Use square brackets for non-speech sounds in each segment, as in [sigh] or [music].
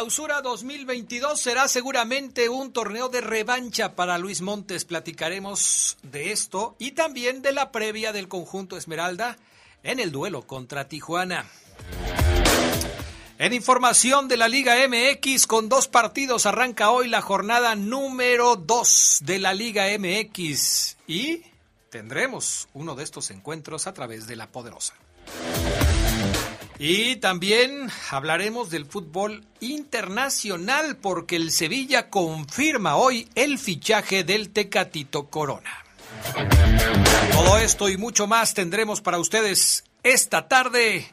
Clausura 2022 será seguramente un torneo de revancha para Luis Montes. Platicaremos de esto y también de la previa del conjunto Esmeralda en el duelo contra Tijuana. En información de la Liga MX, con dos partidos arranca hoy la jornada número 2 de la Liga MX y tendremos uno de estos encuentros a través de la Poderosa. Y también hablaremos del fútbol internacional porque el Sevilla confirma hoy el fichaje del Tecatito Corona. Todo esto y mucho más tendremos para ustedes esta tarde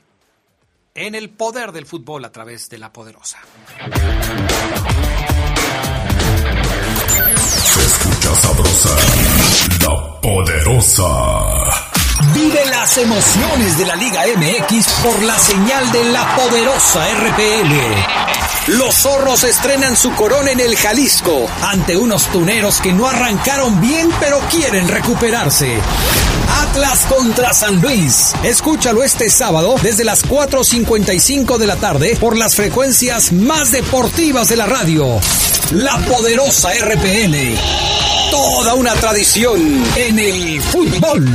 en el poder del fútbol a través de la poderosa. Se escucha sabrosa, la poderosa. Vive las emociones de la Liga MX por la señal de la poderosa RPL. Los zorros estrenan su corona en el Jalisco ante unos tuneros que no arrancaron bien pero quieren recuperarse. Atlas contra San Luis. Escúchalo este sábado desde las 4.55 de la tarde por las frecuencias más deportivas de la radio. La poderosa RPL toda una tradición en el fútbol.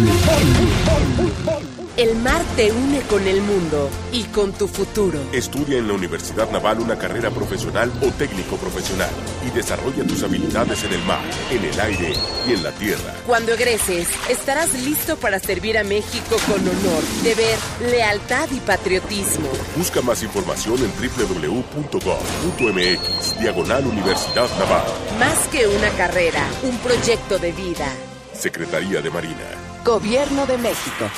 El mar te une con el mundo y con tu futuro. Estudia en la Universidad Naval una carrera profesional o técnico profesional y desarrolla tus habilidades en el mar, en el aire y en la tierra. Cuando egreses, estarás listo para servir a México con honor, deber, lealtad y patriotismo. Busca más información en www.gov.mx, diagonal Universidad Naval. Más que una carrera, un proyecto de vida. Secretaría de Marina. Gobierno de México.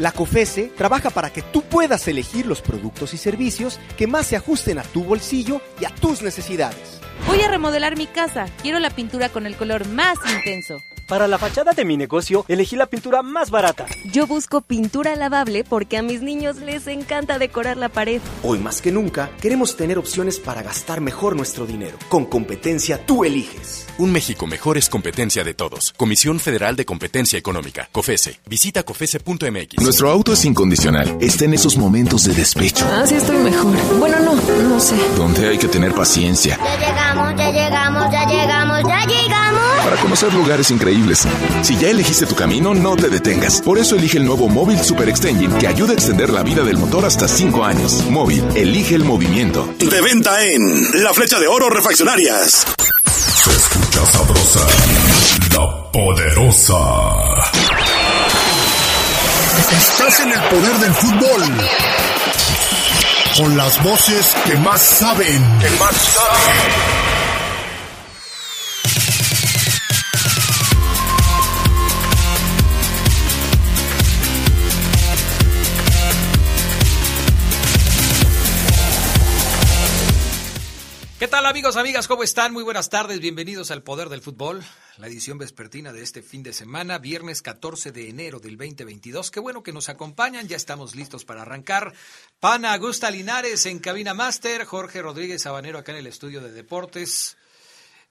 La COFESE trabaja para que tú puedas elegir los productos y servicios que más se ajusten a tu bolsillo y a tus necesidades. Voy a remodelar mi casa. Quiero la pintura con el color más intenso. Para la fachada de mi negocio, elegí la pintura más barata. Yo busco pintura lavable porque a mis niños les encanta decorar la pared. Hoy más que nunca, queremos tener opciones para gastar mejor nuestro dinero. Con competencia, tú eliges. Un México mejor es competencia de todos. Comisión Federal de Competencia Económica. COFESE. Visita COFESE.mx. Nuestro auto es incondicional. Está en esos momentos de despecho. Ah, sí, estoy mejor. Bueno, no, no sé. Donde hay que tener paciencia. Ya llegamos, ya llegamos, ya llegamos, ya llegamos. Para conocer lugares increíbles si ya elegiste tu camino, no te detengas. Por eso elige el nuevo Móvil Super Extension que ayuda a extender la vida del motor hasta 5 años. Móvil, elige el movimiento. De venta en La Flecha de Oro Refaccionarias. Se escucha sabrosa, la poderosa. Estás en el poder del fútbol. Con las voces que más saben. Que más saben. ¿Qué tal amigos, amigas? ¿Cómo están? Muy buenas tardes, bienvenidos al Poder del Fútbol, la edición vespertina de este fin de semana, viernes 14 de enero del 2022. Qué bueno que nos acompañan, ya estamos listos para arrancar. Pana Augusta Linares en Cabina Master, Jorge Rodríguez Sabanero acá en el estudio de deportes.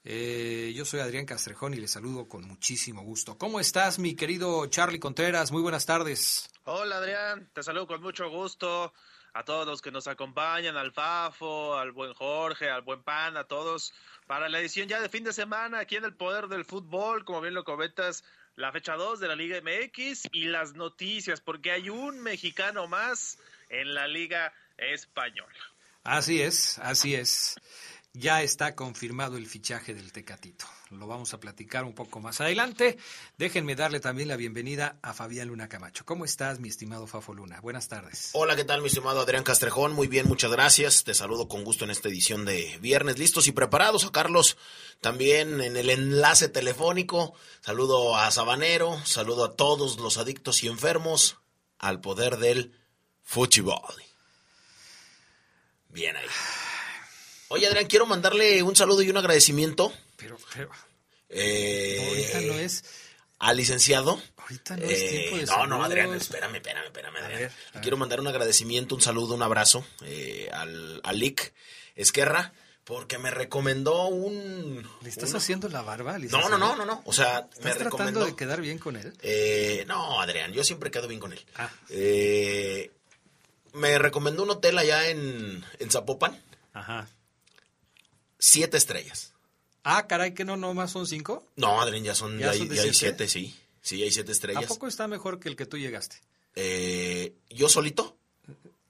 Eh, yo soy Adrián Castrejón y les saludo con muchísimo gusto. ¿Cómo estás, mi querido Charlie Contreras? Muy buenas tardes. Hola Adrián, te saludo con mucho gusto a todos los que nos acompañan, al Fafo, al buen Jorge, al buen Pan, a todos, para la edición ya de fin de semana aquí en el Poder del Fútbol, como bien lo comentas, la fecha 2 de la Liga MX y las noticias, porque hay un mexicano más en la Liga Española. Así es, así es ya está confirmado el fichaje del Tecatito. Lo vamos a platicar un poco más adelante. Déjenme darle también la bienvenida a Fabián Luna Camacho. ¿Cómo estás, mi estimado Fafo Luna? Buenas tardes. Hola, ¿qué tal, mi estimado Adrián Castrejón? Muy bien, muchas gracias. Te saludo con gusto en esta edición de viernes. Listos y preparados a Carlos también en el enlace telefónico. Saludo a Sabanero, saludo a todos los adictos y enfermos al poder del fútbol. Bien ahí. Oye, Adrián, quiero mandarle un saludo y un agradecimiento. Pero, pero. Eh, ahorita no es. Al licenciado. Ahorita no es tiempo de Eh, No, no. Adrián, espérame, espérame, espérame, Adrián. ver, a Le Quiero mandar un agradecimiento, un saludo, un abrazo eh, al, al Lick Esquerra, porque me recomendó un... ¿Le estás un- haciendo la barba? No, no, no, no, no. O sea, me ¿Estás tratando recomendó... de quedar bien con él? Eh, no, Adrián, yo siempre quedo bien con él. Ah. Eh, me recomendó un hotel allá en, en Zapopan, Ajá. Siete estrellas. Ah, caray, que no, nomás son cinco. No, Adrián, ya son, ¿Ya ya, hay- son ya hay siete? sí. Sí, hay siete ¿A estrellas. poco está mejor que el que tú llegaste? Eh, ¿Yo solito?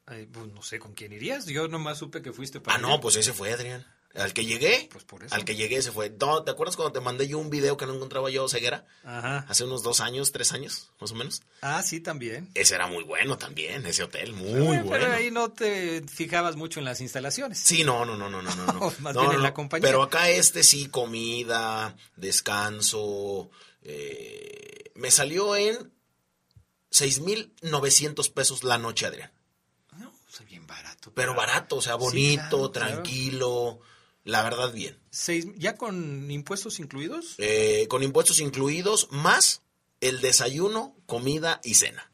Pues no sé con quién irías. Yo nomás supe que fuiste para. Ah, no, pues ese fue Adrián. Al que llegué, Pues por eso. al que llegué ese fue. ¿Te acuerdas cuando te mandé yo un video que no encontraba yo ceguera? Ajá. Hace unos dos años, tres años, más o menos. Ah, sí, también. Ese era muy bueno también, ese hotel, muy Eh, bueno. Pero ahí no te fijabas mucho en las instalaciones. Sí, no, no, no, no, no, no. [laughs] Más No, bien no, en la compañía. Pero acá este sí, comida, descanso. eh, me salió en 6,900 pesos la noche, Adrián. No, es bien barato. Pero barato, o sea, bonito, claro. tranquilo. La verdad, bien. Seis, ¿Ya con impuestos incluidos? Eh, con impuestos incluidos, más el desayuno, comida y cena.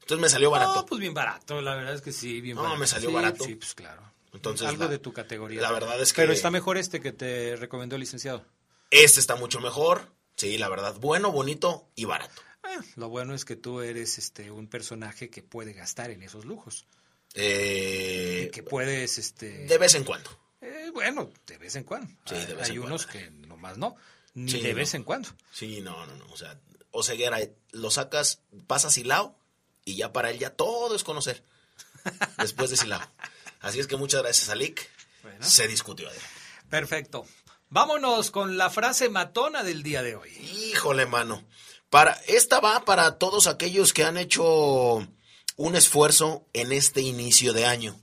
Entonces me salió barato. No, pues bien barato. La verdad es que sí, bien No, barato. me salió Sí, barato. Sí, pues claro. Entonces, Algo la- de tu categoría. la verdad es que- Pero está mejor este que te recomendó el licenciado. Este está mucho mejor. Sí, la verdad, bueno, bonito y barato. Eh, lo bueno es que tú eres este un personaje que puede gastar en esos lujos. Eh, que puedes, este... de vez en cuando. Eh, bueno, de vez en cuando. Sí, de vez Hay en unos que nomás no. Ni Sí, de no. vez en cuando. Sí, no, no, no. O sea, Oseguera, lo sacas, pasas Silao y ya para él ya todo es conocer. [laughs] Después de Silao. Así es que muchas gracias a Lick. Se discutió. Adrián. Perfecto. Vámonos con la frase matona del día de hoy. Híjole, mano. Para, esta va para todos aquellos que han hecho un esfuerzo en este inicio de año.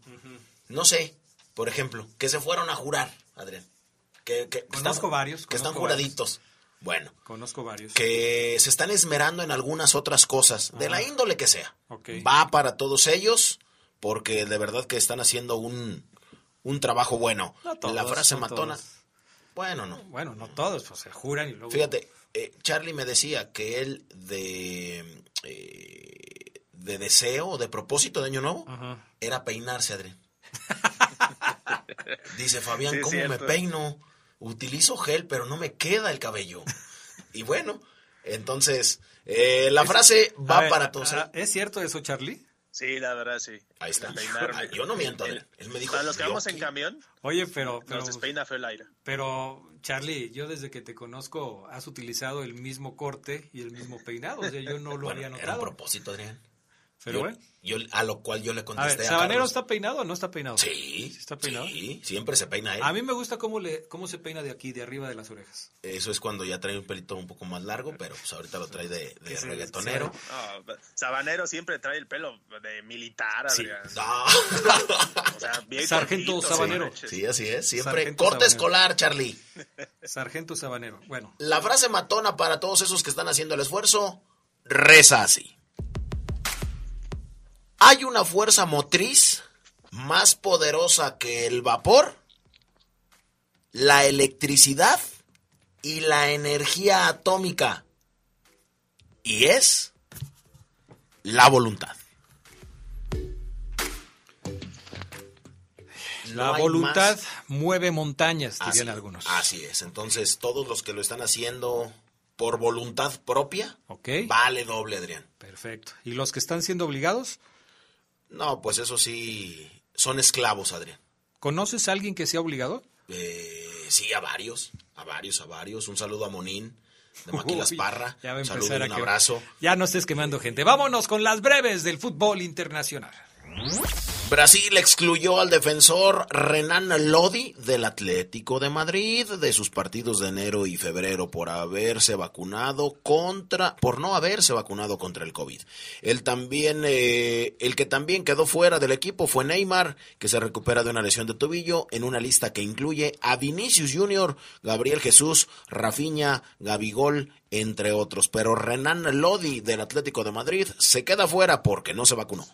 No sé, por ejemplo, que se fueron a jurar, Adrián. Que, que Conozco están- varios, Que están juraditos. Bueno, Conozco varios. que se están esmerando en algunas otras cosas, de la índole que sea. Ok. Va para todos ellos, porque de verdad que están haciendo un, un trabajo bueno. No todos, la frase no matona. todos. Bueno, no. Bueno, no todos, pues se juran y luego... Fíjate, eh, Charlie me decía que él de, eh, de deseo o de propósito de Año Nuevo Ajá. era peinarse, Adrián. [laughs] Dice Fabián, Sí, ¿cómo me peino? Utilizo gel, pero no me queda el cabello. Y bueno, entonces, eh, la frase va ver, para todos. ¿eh? ah, ¿Es cierto eso, Charlie? Sí, la verdad, sí. Ahí está. Ay, Yo no miento, Adrián. Él me dijo, Para los que vamos en camión, Oye, pero... pero nos despeina feo el aire. Pero, Charlie, yo desde que te conozco has utilizado el mismo corte y el mismo peinado. O sea, yo no lo Bueno, había era un notado. propósito, Adrián. Pero Yo- bueno. yo- a lo cual yo le A contesté ver, ¿Sabanero está peinado o no está peinado? Sí, está peinado? sí, siempre se peina él. A mí me gusta cómo, le, cómo se peina de aquí, de arriba de las orejas. Eso es cuando ya trae un pelito un poco más largo, pero pues ahorita lo trae de, de reggaetonero. No, Sabanero siempre trae el pelo de militar, Sí. No. [laughs] O sea, bien Sargento cortito, Sabanero. sí. Sí, así es. Siempre Sargento corte Sabanero. escolar, Charlie. [laughs] Sargento Sabanero. Bueno, La frase matona para todos esos que están haciendo el esfuerzo reza así. Hay una fuerza motriz más poderosa que el vapor, la electricidad y la energía atómica. Y es la voluntad. la No voluntad mueve montañas, dirían algunos. así es. Entonces, todos los que lo están haciendo por voluntad propia, Ok, vale doble, Adrián. perfecto. ¿Y los que están siendo obligados? No, pues eso sí, son esclavos, Adrián. ¿Conoces a alguien que sea obligado? Eh, sí, a varios, a varios, a varios. Un saludo a Monín, de Maquilas Parra. ya va a Un saludo a un abrazo. Ya no estés quemando gente. Vámonos con las breves del fútbol internacional. Brasil excluyó al defensor Renan Lodi del Atlético de Madrid de sus partidos de enero y febrero por haberse vacunado contra, por no haberse vacunado contra el COVID. El también, eh, el que también quedó fuera del equipo fue Neymar, que se recupera de una lesión de tobillo en una lista que incluye a Vinicius Junior, Gabriel Jesús, Rafinha, Gabigol, entre otros. Pero Renan Lodi del Atlético de Madrid se queda fuera porque no se vacunó.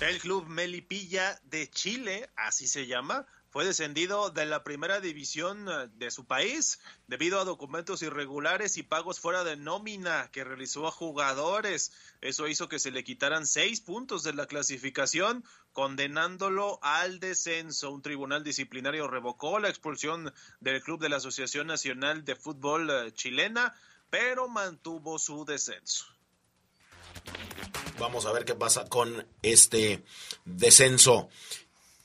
El club Melipilla de Chile, así se llama, fue descendido de la primera división eh, de su país debido a documentos irregulares y pagos fuera de nómina que realizó a jugadores. Eso hizo que se le quitaran seis puntos de la clasificación, condenándolo al descenso. Un tribunal disciplinario revocó la expulsión del club de la Asociación Nacional de Fútbol eh, chilena, pero mantuvo su descenso. Vamos a ver qué pasa con este descenso.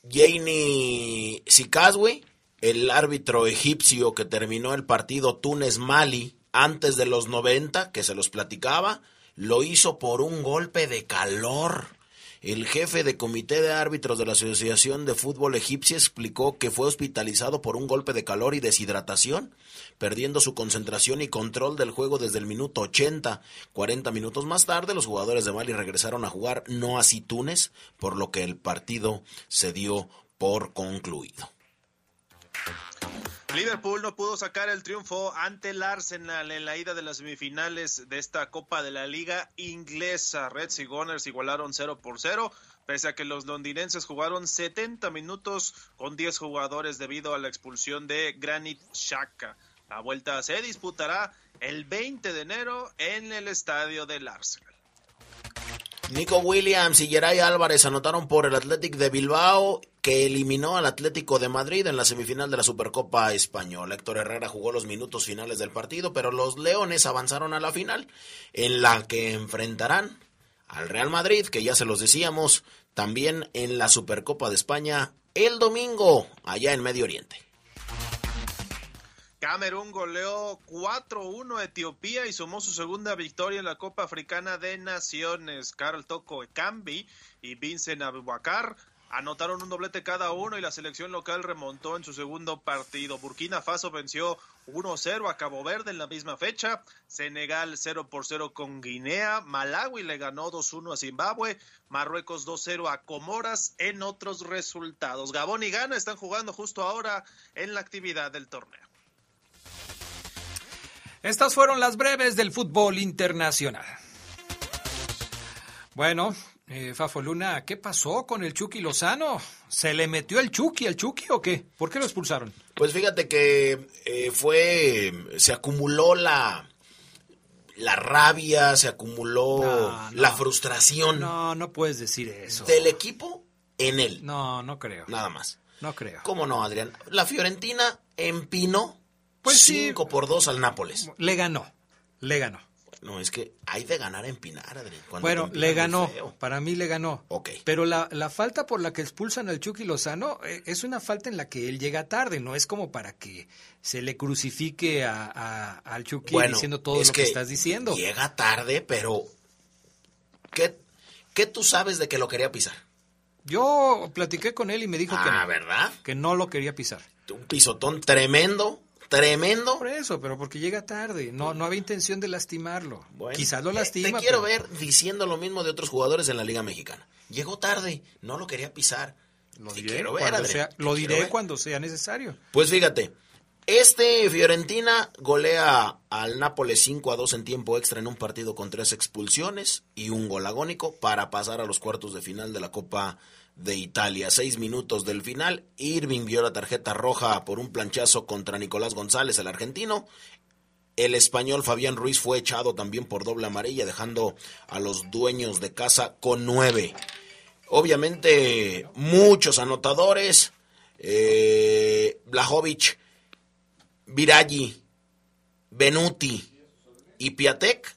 Janie Sikazwe, el árbitro egipcio que terminó el partido Túnez-Mali antes de los 90, que se los platicaba, lo hizo por un golpe de calor. El jefe de comité de árbitros de la Asociación de Fútbol Egipcia explicó que fue hospitalizado por un golpe de calor y deshidratación, perdiendo su concentración y control del juego desde el minuto 80. 40 minutos más tarde, los jugadores de Mali regresaron a jugar no así Túnez, por lo que el partido se dio por concluido. Liverpool no pudo sacar el triunfo ante el Arsenal en la ida de las semifinales de esta Copa de la Liga inglesa. Reds y Gunners igualaron 0 por 0, pese a que los londinenses jugaron 70 minutos con 10 jugadores debido a la expulsión de Granit Xhaka. La vuelta se disputará el 20 de enero en el estadio del Arsenal. Nico Williams y Geray Álvarez anotaron por el Athletic de Bilbao que eliminó al Atlético de Madrid en la semifinal de la Supercopa Española. Héctor Herrera jugó los minutos finales del partido, pero los Leones avanzaron a la final en la que enfrentarán al Real Madrid, que ya se los decíamos, también en la Supercopa de España el domingo allá en Medio Oriente. Camerún goleó 4-1 a Etiopía y sumó su segunda victoria en la Copa Africana de Naciones. Carl Toko Ekambi y Vincent Abubakar anotaron un doblete cada uno y la selección local remontó en su segundo partido. Burkina Faso venció 1-0 a Cabo Verde en la misma fecha. Senegal 0 0 con Guinea. Malawi le ganó 2-1 a Zimbabue. Marruecos 2-0 a Comoras en otros resultados. Gabón y Ghana están jugando justo ahora en la actividad del torneo. Estas fueron las breves del fútbol internacional. Bueno, eh, Fafo Luna, ¿qué pasó con el Chucky Lozano? ¿Se le metió el Chucky al Chucky o qué? ¿Por qué lo expulsaron? Pues fíjate que eh, fue, se acumuló la, la rabia, se acumuló No, no. la frustración No, no puedes decir eso. del equipo en él. No, no creo. Nada más. No creo. ¿Cómo no, Adrián? La Fiorentina empinó Pues sí. 5 por 2 al Nápoles. Le ganó, le ganó. No, es que hay de ganar a empinar, Adrián. Cuando Bueno, le ganó, para mí le ganó. Ok. Pero la, la falta por la que expulsan al Chucky Lozano eh, es una falta en la que él llega tarde, no es como para que se le crucifique a, a- al Chucky Bueno, diciendo todo es lo que, que estás diciendo. Llega tarde, pero ¿qué, ¿qué tú sabes de que lo quería pisar? Yo platiqué con él y me dijo que, Ah, no, ¿verdad? que no lo quería pisar. Un pisotón tremendo, tremendo. Por eso, pero porque llega tarde, no, no había intención de lastimarlo. Bueno, Quizás lo lastima. Te quiero pero ver diciendo lo mismo de otros jugadores en la Liga Mexicana. Llegó tarde, no lo quería pisar. Lo Te diré, quiero ver, Adrián, sea, lo diré ver. cuando sea necesario. Pues fíjate, este Fiorentina golea al Nápoles 5 a 2 en tiempo extra en un partido con tres expulsiones y un gol agónico para pasar a los cuartos de final de la Copa de Italia. Seis minutos del final, Irving vio la tarjeta roja por un planchazo contra Nicolás González, el argentino. El español Fabián Ruiz fue echado también por doble amarilla, dejando a los dueños de casa con nueve. Obviamente, muchos anotadores. Eh, Blajovic, Viraggi, Benuti y Piatek,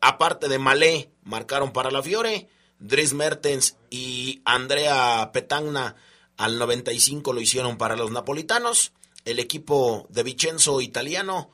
aparte de Malé, marcaron para la Fiore. Dries Mertens y Andrea Petagna al 95 lo hicieron para los napolitanos. El equipo de Vicenzo italiano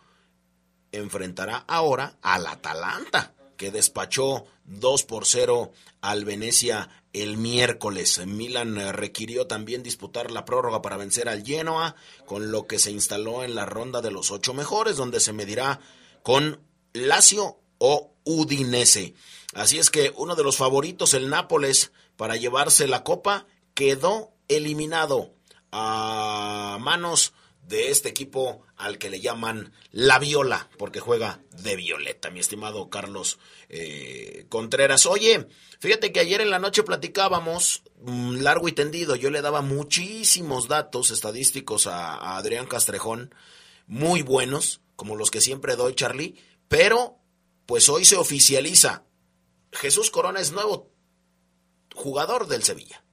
enfrentará ahora al Atalanta, que despachó 2 por 0 al Venecia el miércoles. Milan requirió también disputar la prórroga para vencer al Genoa, con lo que se instaló en la ronda de los ocho mejores, donde se medirá con Lazio o Udinese. Así es que uno de los favoritos, el Nápoles, para llevarse la copa, quedó eliminado a manos de este equipo al que le llaman la viola, porque juega de violeta, mi estimado Carlos eh, Contreras. Oye, fíjate que ayer en la noche platicábamos mm, largo y tendido, yo le daba muchísimos datos estadísticos a, a Adrián Castrejón, muy buenos, como los que siempre doy, Charlie, pero pues hoy se oficializa. Jesús Corona es nuevo jugador del Sevilla.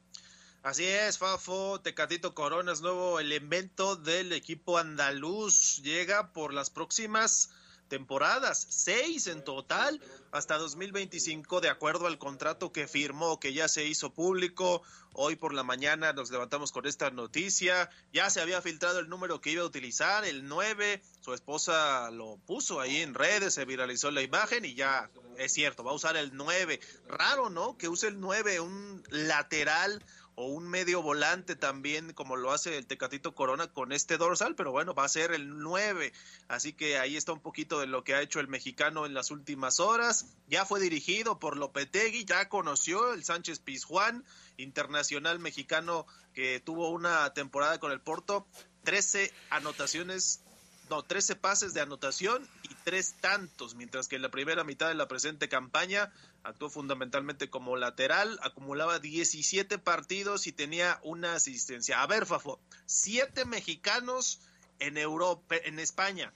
Así es, Fafo, Tecatito Corona es nuevo elemento del equipo andaluz. Llega por las próximas temporadas, seis en total, hasta 2025, de acuerdo al contrato que firmó, que ya se hizo público. Hoy por la mañana nos levantamos con esta noticia. Ya se había filtrado el número que iba a utilizar, el 9. Su esposa lo puso ahí en redes, se viralizó la imagen y ya es cierto, va a usar el 9. Raro, ¿no? Que use el 9, un lateral o un medio volante también, como lo hace el Tecatito Corona con este dorsal, pero bueno, va a ser el 9. Así que ahí está un poquito de lo que ha hecho el mexicano en las últimas horas. Ya fue dirigido por Lopetegui, ya conoció el Sánchez Pizjuán, internacional mexicano que tuvo una temporada con el Porto, 13 anotaciones no, 13 pases de anotación y tres tantos, mientras que en la primera mitad de la presente campaña actuó fundamentalmente como lateral, acumulaba 17 partidos y tenía una asistencia. A ver, Fafo, siete mexicanos en Europa, en España.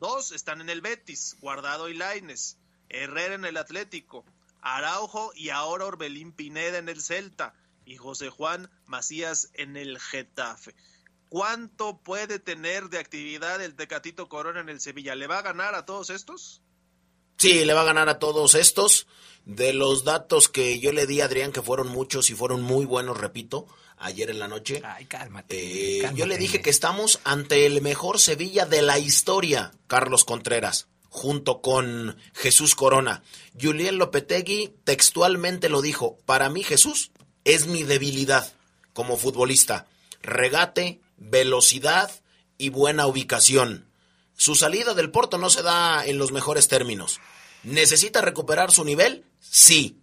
Dos están en el Betis, Guardado y Laines, Herrera en el Atlético, Araujo y ahora Orbelín Pineda en el Celta y José Juan Macías en el Getafe. ¿Cuánto puede tener de actividad el Tecatito Corona en el Sevilla? ¿Le va a ganar a todos estos? Sí, le va a ganar a todos estos. De los datos que yo le di a Adrián, que fueron muchos y fueron muy buenos, repito, ayer en la noche. Ay, cálmate, eh, Yo le dije que estamos ante el mejor Sevilla de la historia, Carlos Contreras, junto con Jesús Corona. Julián Lopetegui textualmente lo dijo, para mí Jesús es mi debilidad como futbolista. Regate, velocidad y buena ubicación. Su salida del Porto no se da en los mejores términos. ¿Necesita recuperar su nivel? Sí.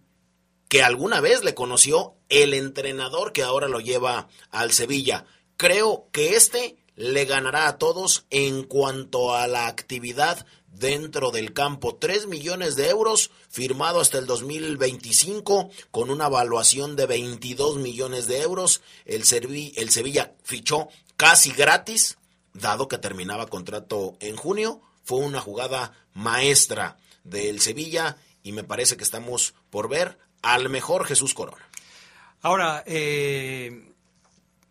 Que alguna vez le conoció el entrenador que ahora lo lleva al Sevilla. Creo que este le ganará a todos en cuanto a la actividad dentro del campo. Tres millones de euros firmado hasta el 2025 con una evaluación de 22 millones de euros. El, el Sevilla fichó casi gratis, dado que terminaba contrato en junio. Fue una jugada maestra del Sevilla y me parece que estamos por ver al mejor Jesús Corona. Ahora, eh,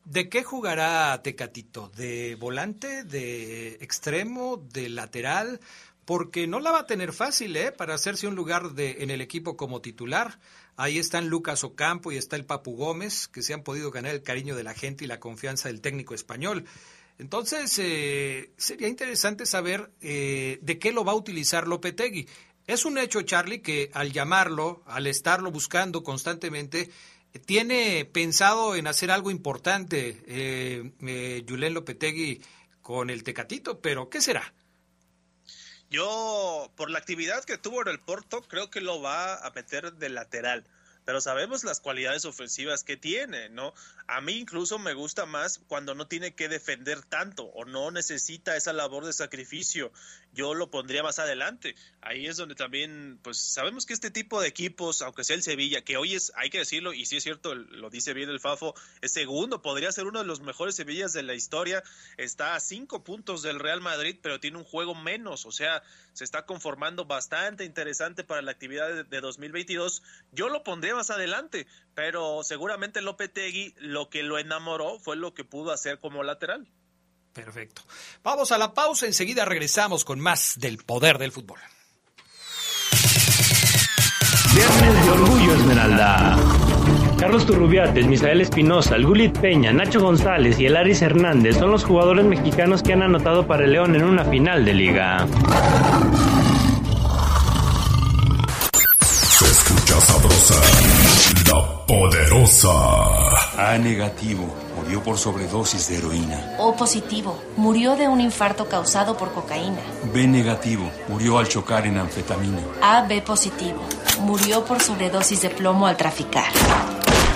¿de qué jugará Tecatito? ¿De volante, de extremo, de lateral? Porque no la va a tener fácil, ¿eh? Para hacerse un lugar de, en el equipo como titular. Ahí están Lucas Ocampo y está el Papu Gómez, que se han podido ganar el cariño de la gente y la confianza del técnico español. Entonces, eh, sería interesante saber eh, de qué lo va a utilizar Lopetegui. Es un hecho, Charlie, que al llamarlo, al estarlo buscando constantemente, tiene pensado en hacer algo importante eh, eh Julen Lopetegui con el Tecatito, pero ¿qué será? Yo, por la actividad que tuvo en el Porto, creo que lo va a meter de lateral pero sabemos las cualidades ofensivas que tiene, ¿no? A mí incluso me gusta más cuando no tiene que defender tanto o no necesita esa labor de sacrificio. Yo lo pondría más adelante. Ahí es donde también, pues sabemos que este tipo de equipos, aunque sea el Sevilla, que hoy es, hay que decirlo, y sí es cierto, lo dice bien el Fafo, es segundo, podría ser uno de los mejores Sevillas de la historia, está a cinco puntos del Real Madrid, pero tiene un juego menos, o sea, se está conformando bastante interesante para la actividad de, de 2022. Yo lo pondría más adelante, pero seguramente Lopetegui lo que lo enamoró fue lo que pudo hacer como lateral. Perfecto. Vamos a la pausa, enseguida regresamos con más del poder del fútbol. Viernes de Orgullo Esmeralda. Carlos Turrubiates, Misael Espinosa, Gulit Peña, Nacho González y el Aris Hernández son los jugadores mexicanos que han anotado para el León en una final de liga. Poderosa. A negativo, murió por sobredosis de heroína. O positivo, murió de un infarto causado por cocaína. B negativo, murió al chocar en anfetamina. A B positivo, murió por sobredosis de plomo al traficar.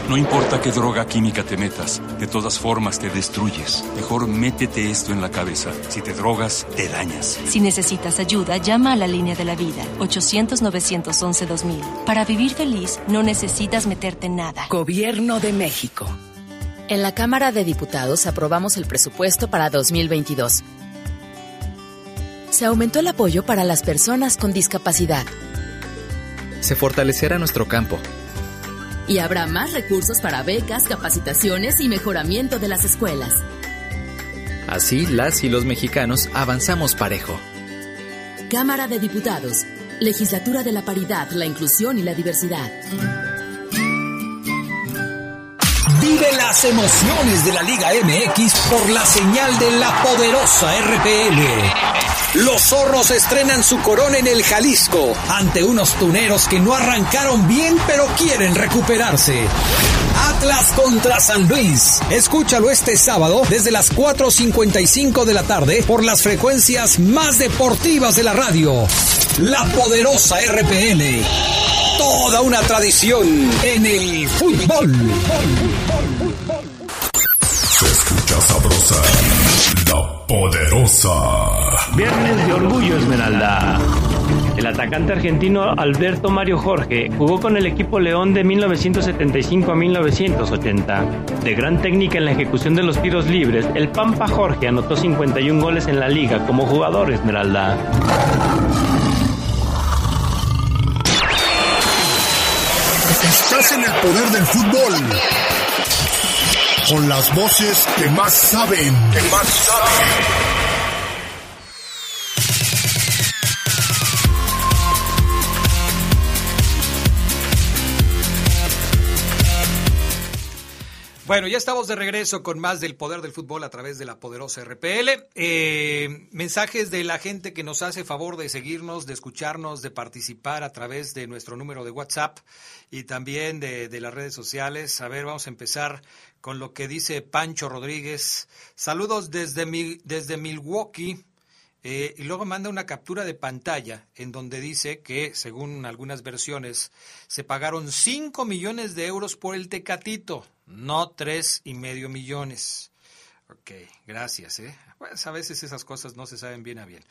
No importa qué droga química te metas, de todas formas te destruyes. Mejor métete esto en la cabeza. Si te drogas, te dañas. Si necesitas ayuda, llama a la línea de la vida, 800-911-2000. Para vivir feliz, no necesitas meterte en nada. Gobierno de México. En la Cámara de Diputados aprobamos el presupuesto para 2022. Se aumentó el apoyo para las personas con discapacidad. Se fortalecerá nuestro campo. Y habrá más recursos para becas, capacitaciones y mejoramiento de las escuelas. Así las y los mexicanos avanzamos parejo. Cámara de Diputados. Legislatura de la Paridad, la Inclusión y la Diversidad. Vive las emociones de la Liga MX por la señal de la poderosa RPL. Los zorros estrenan su corona en el Jalisco ante unos tuneros que no arrancaron bien pero quieren recuperarse. Atlas contra San Luis. Escúchalo este sábado desde las 4.55 de la tarde por las frecuencias más deportivas de la radio. La poderosa RPL. Toda una tradición en el fútbol. La poderosa. Viernes de Orgullo Esmeralda. El atacante argentino Alberto Mario Jorge jugó con el equipo León de 1975 a 1980. De gran técnica en la ejecución de los tiros libres, el Pampa Jorge anotó 51 goles en la liga como jugador Esmeralda. Estás en el poder del fútbol. Con las voces que más saben. Que más saben. Bueno, ya estamos de regreso con más del poder del fútbol a través de la poderosa RPL. Eh, mensajes de la gente que nos hace favor de seguirnos, de escucharnos, de participar a través de nuestro número de WhatsApp y también de, de las redes sociales. A ver, vamos a empezar con lo que dice Pancho Rodríguez. Saludos desde, desde Milwaukee. Eh, y luego manda una captura de pantalla en donde dice que, según algunas versiones, se pagaron 5 millones de euros por el Tecatito, no tres y medio millones. Ok, gracias. ¿eh? Pues a veces esas cosas no se saben bien a bien.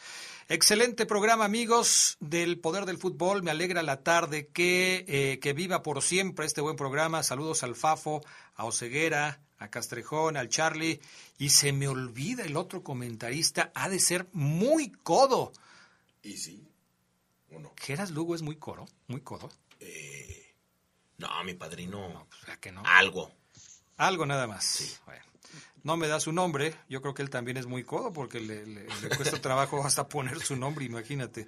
Excelente programa, amigos del Poder del Fútbol. Me alegra la tarde. Que, eh, que viva por siempre este buen programa. Saludos al Fafo, a Oceguera, a Castrejón, al Charlie. Y se me olvida el otro comentarista. Ha de ser muy codo. ¿Y sí? Uno. ¿Geras Lugo es muy coro? ¿Muy codo? Eh, no, mi padrino. No, pues, ¿a que no? Algo. Algo nada más. Sí. Bueno no me da su nombre, yo creo que él también es muy codo porque le, le, le cuesta trabajo hasta poner su nombre, imagínate.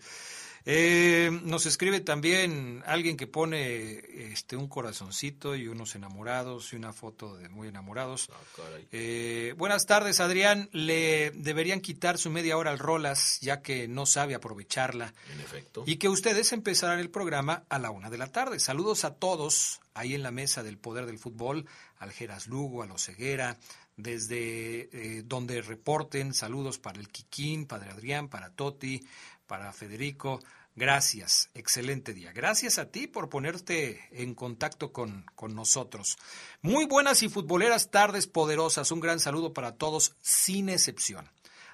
Eh, nos escribe también alguien que pone este un corazoncito y unos enamorados y una foto de muy enamorados. Ah, eh, buenas tardes, Adrián. Le deberían quitar su media hora al Rolas, ya que no sabe aprovecharla. En efecto. Y que ustedes empezarán el programa a la una de la tarde. Saludos a todos ahí en la mesa del poder del fútbol, al Geras Lugo, a los Ceguera, desde eh, donde reporten. Saludos para el Quiquín, Padre Adrián, para Toti, para Federico. Gracias, excelente día. Gracias a ti por ponerte en contacto con, con, nosotros. Muy buenas y futboleras tardes poderosas. Un gran saludo para todos, sin excepción.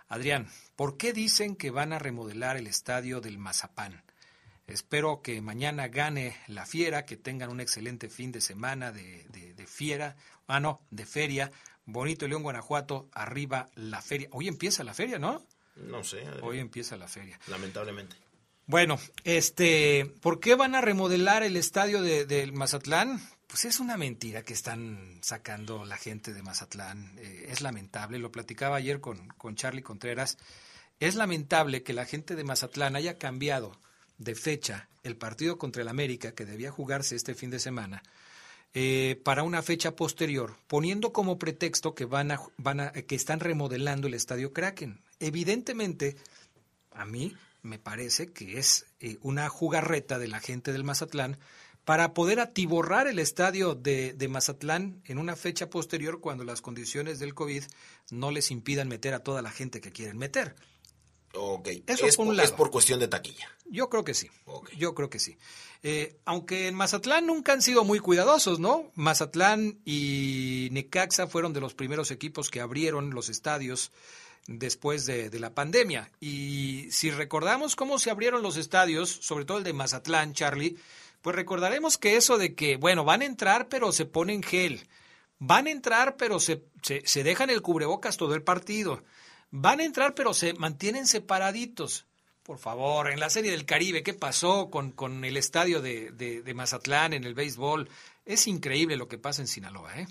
Adrián, ¿por qué dicen que van a remodelar el estadio del Mazapán? Espero que mañana gane la fiera, que tengan un excelente fin de semana de, de, de fiera, ah no, de feria. Bonito León, Guanajuato, arriba la feria. Hoy empieza la feria, ¿no? No sé. Adrián. Hoy empieza la feria. Lamentablemente. Bueno, este, ¿por qué van a remodelar el estadio del de, de Mazatlán? Pues es una mentira que están sacando la gente de Mazatlán. Eh, es lamentable, lo platicaba ayer con, con Charlie Contreras. Es lamentable que la gente de Mazatlán haya cambiado de fecha el partido contra el América, que debía jugarse este fin de semana, eh, para una fecha posterior, poniendo como pretexto que van a, van a, que están remodelando el estadio Kraken. Evidentemente, a mí me parece que es eh, una jugarreta de la gente del Mazatlán para poder atiborrar el estadio de, de, Mazatlán en una fecha posterior cuando las condiciones del COVID no les impidan meter a toda la gente que quieren meter. Ok. Eso es, por un por- lado. es por cuestión de taquilla. Yo creo que sí. Yo creo que sí. Eh, aunque en Mazatlán nunca han sido muy cuidadosos, ¿no? Mazatlán y Necaxa fueron de los primeros equipos que abrieron los estadios después de, de la pandemia. Y si recordamos cómo se abrieron los estadios, sobre todo el de Mazatlán, Charlie, pues recordaremos que eso de que, bueno, van a entrar pero se ponen gel, van a entrar pero se, se, se dejan el cubrebocas todo el partido, van a entrar pero se mantienen separaditos. Por favor, en la Serie del Caribe, ¿qué pasó con, con el estadio de, de, de Mazatlán en el béisbol? Es increíble lo que pasa en Sinaloa, ¿eh?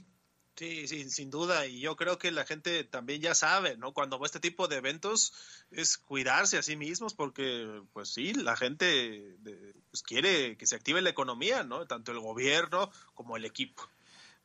Sí, sí, sin duda. Y yo creo que la gente también ya sabe, ¿no? Cuando va a este tipo de eventos es cuidarse a sí mismos porque, pues sí, la gente pues, quiere que se active la economía, ¿no? Tanto el gobierno como el equipo.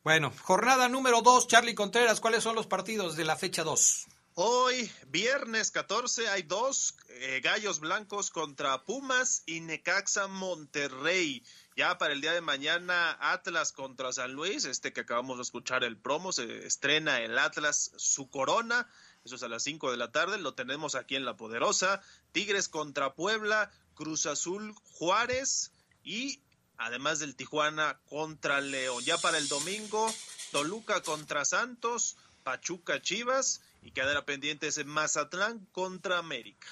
Bueno, jornada número 2, Charlie Contreras, ¿cuáles son los partidos de la fecha 2? Hoy, viernes 14, hay dos eh, gallos blancos contra Pumas y Necaxa Monterrey. Ya para el día de mañana, Atlas contra San Luis, este que acabamos de escuchar el promo, se estrena el Atlas su corona. Eso es a las 5 de la tarde, lo tenemos aquí en La Poderosa. Tigres contra Puebla, Cruz Azul Juárez y además del Tijuana contra León. Ya para el domingo, Toluca contra Santos, Pachuca Chivas y quedará pendiente ese Mazatlán contra América.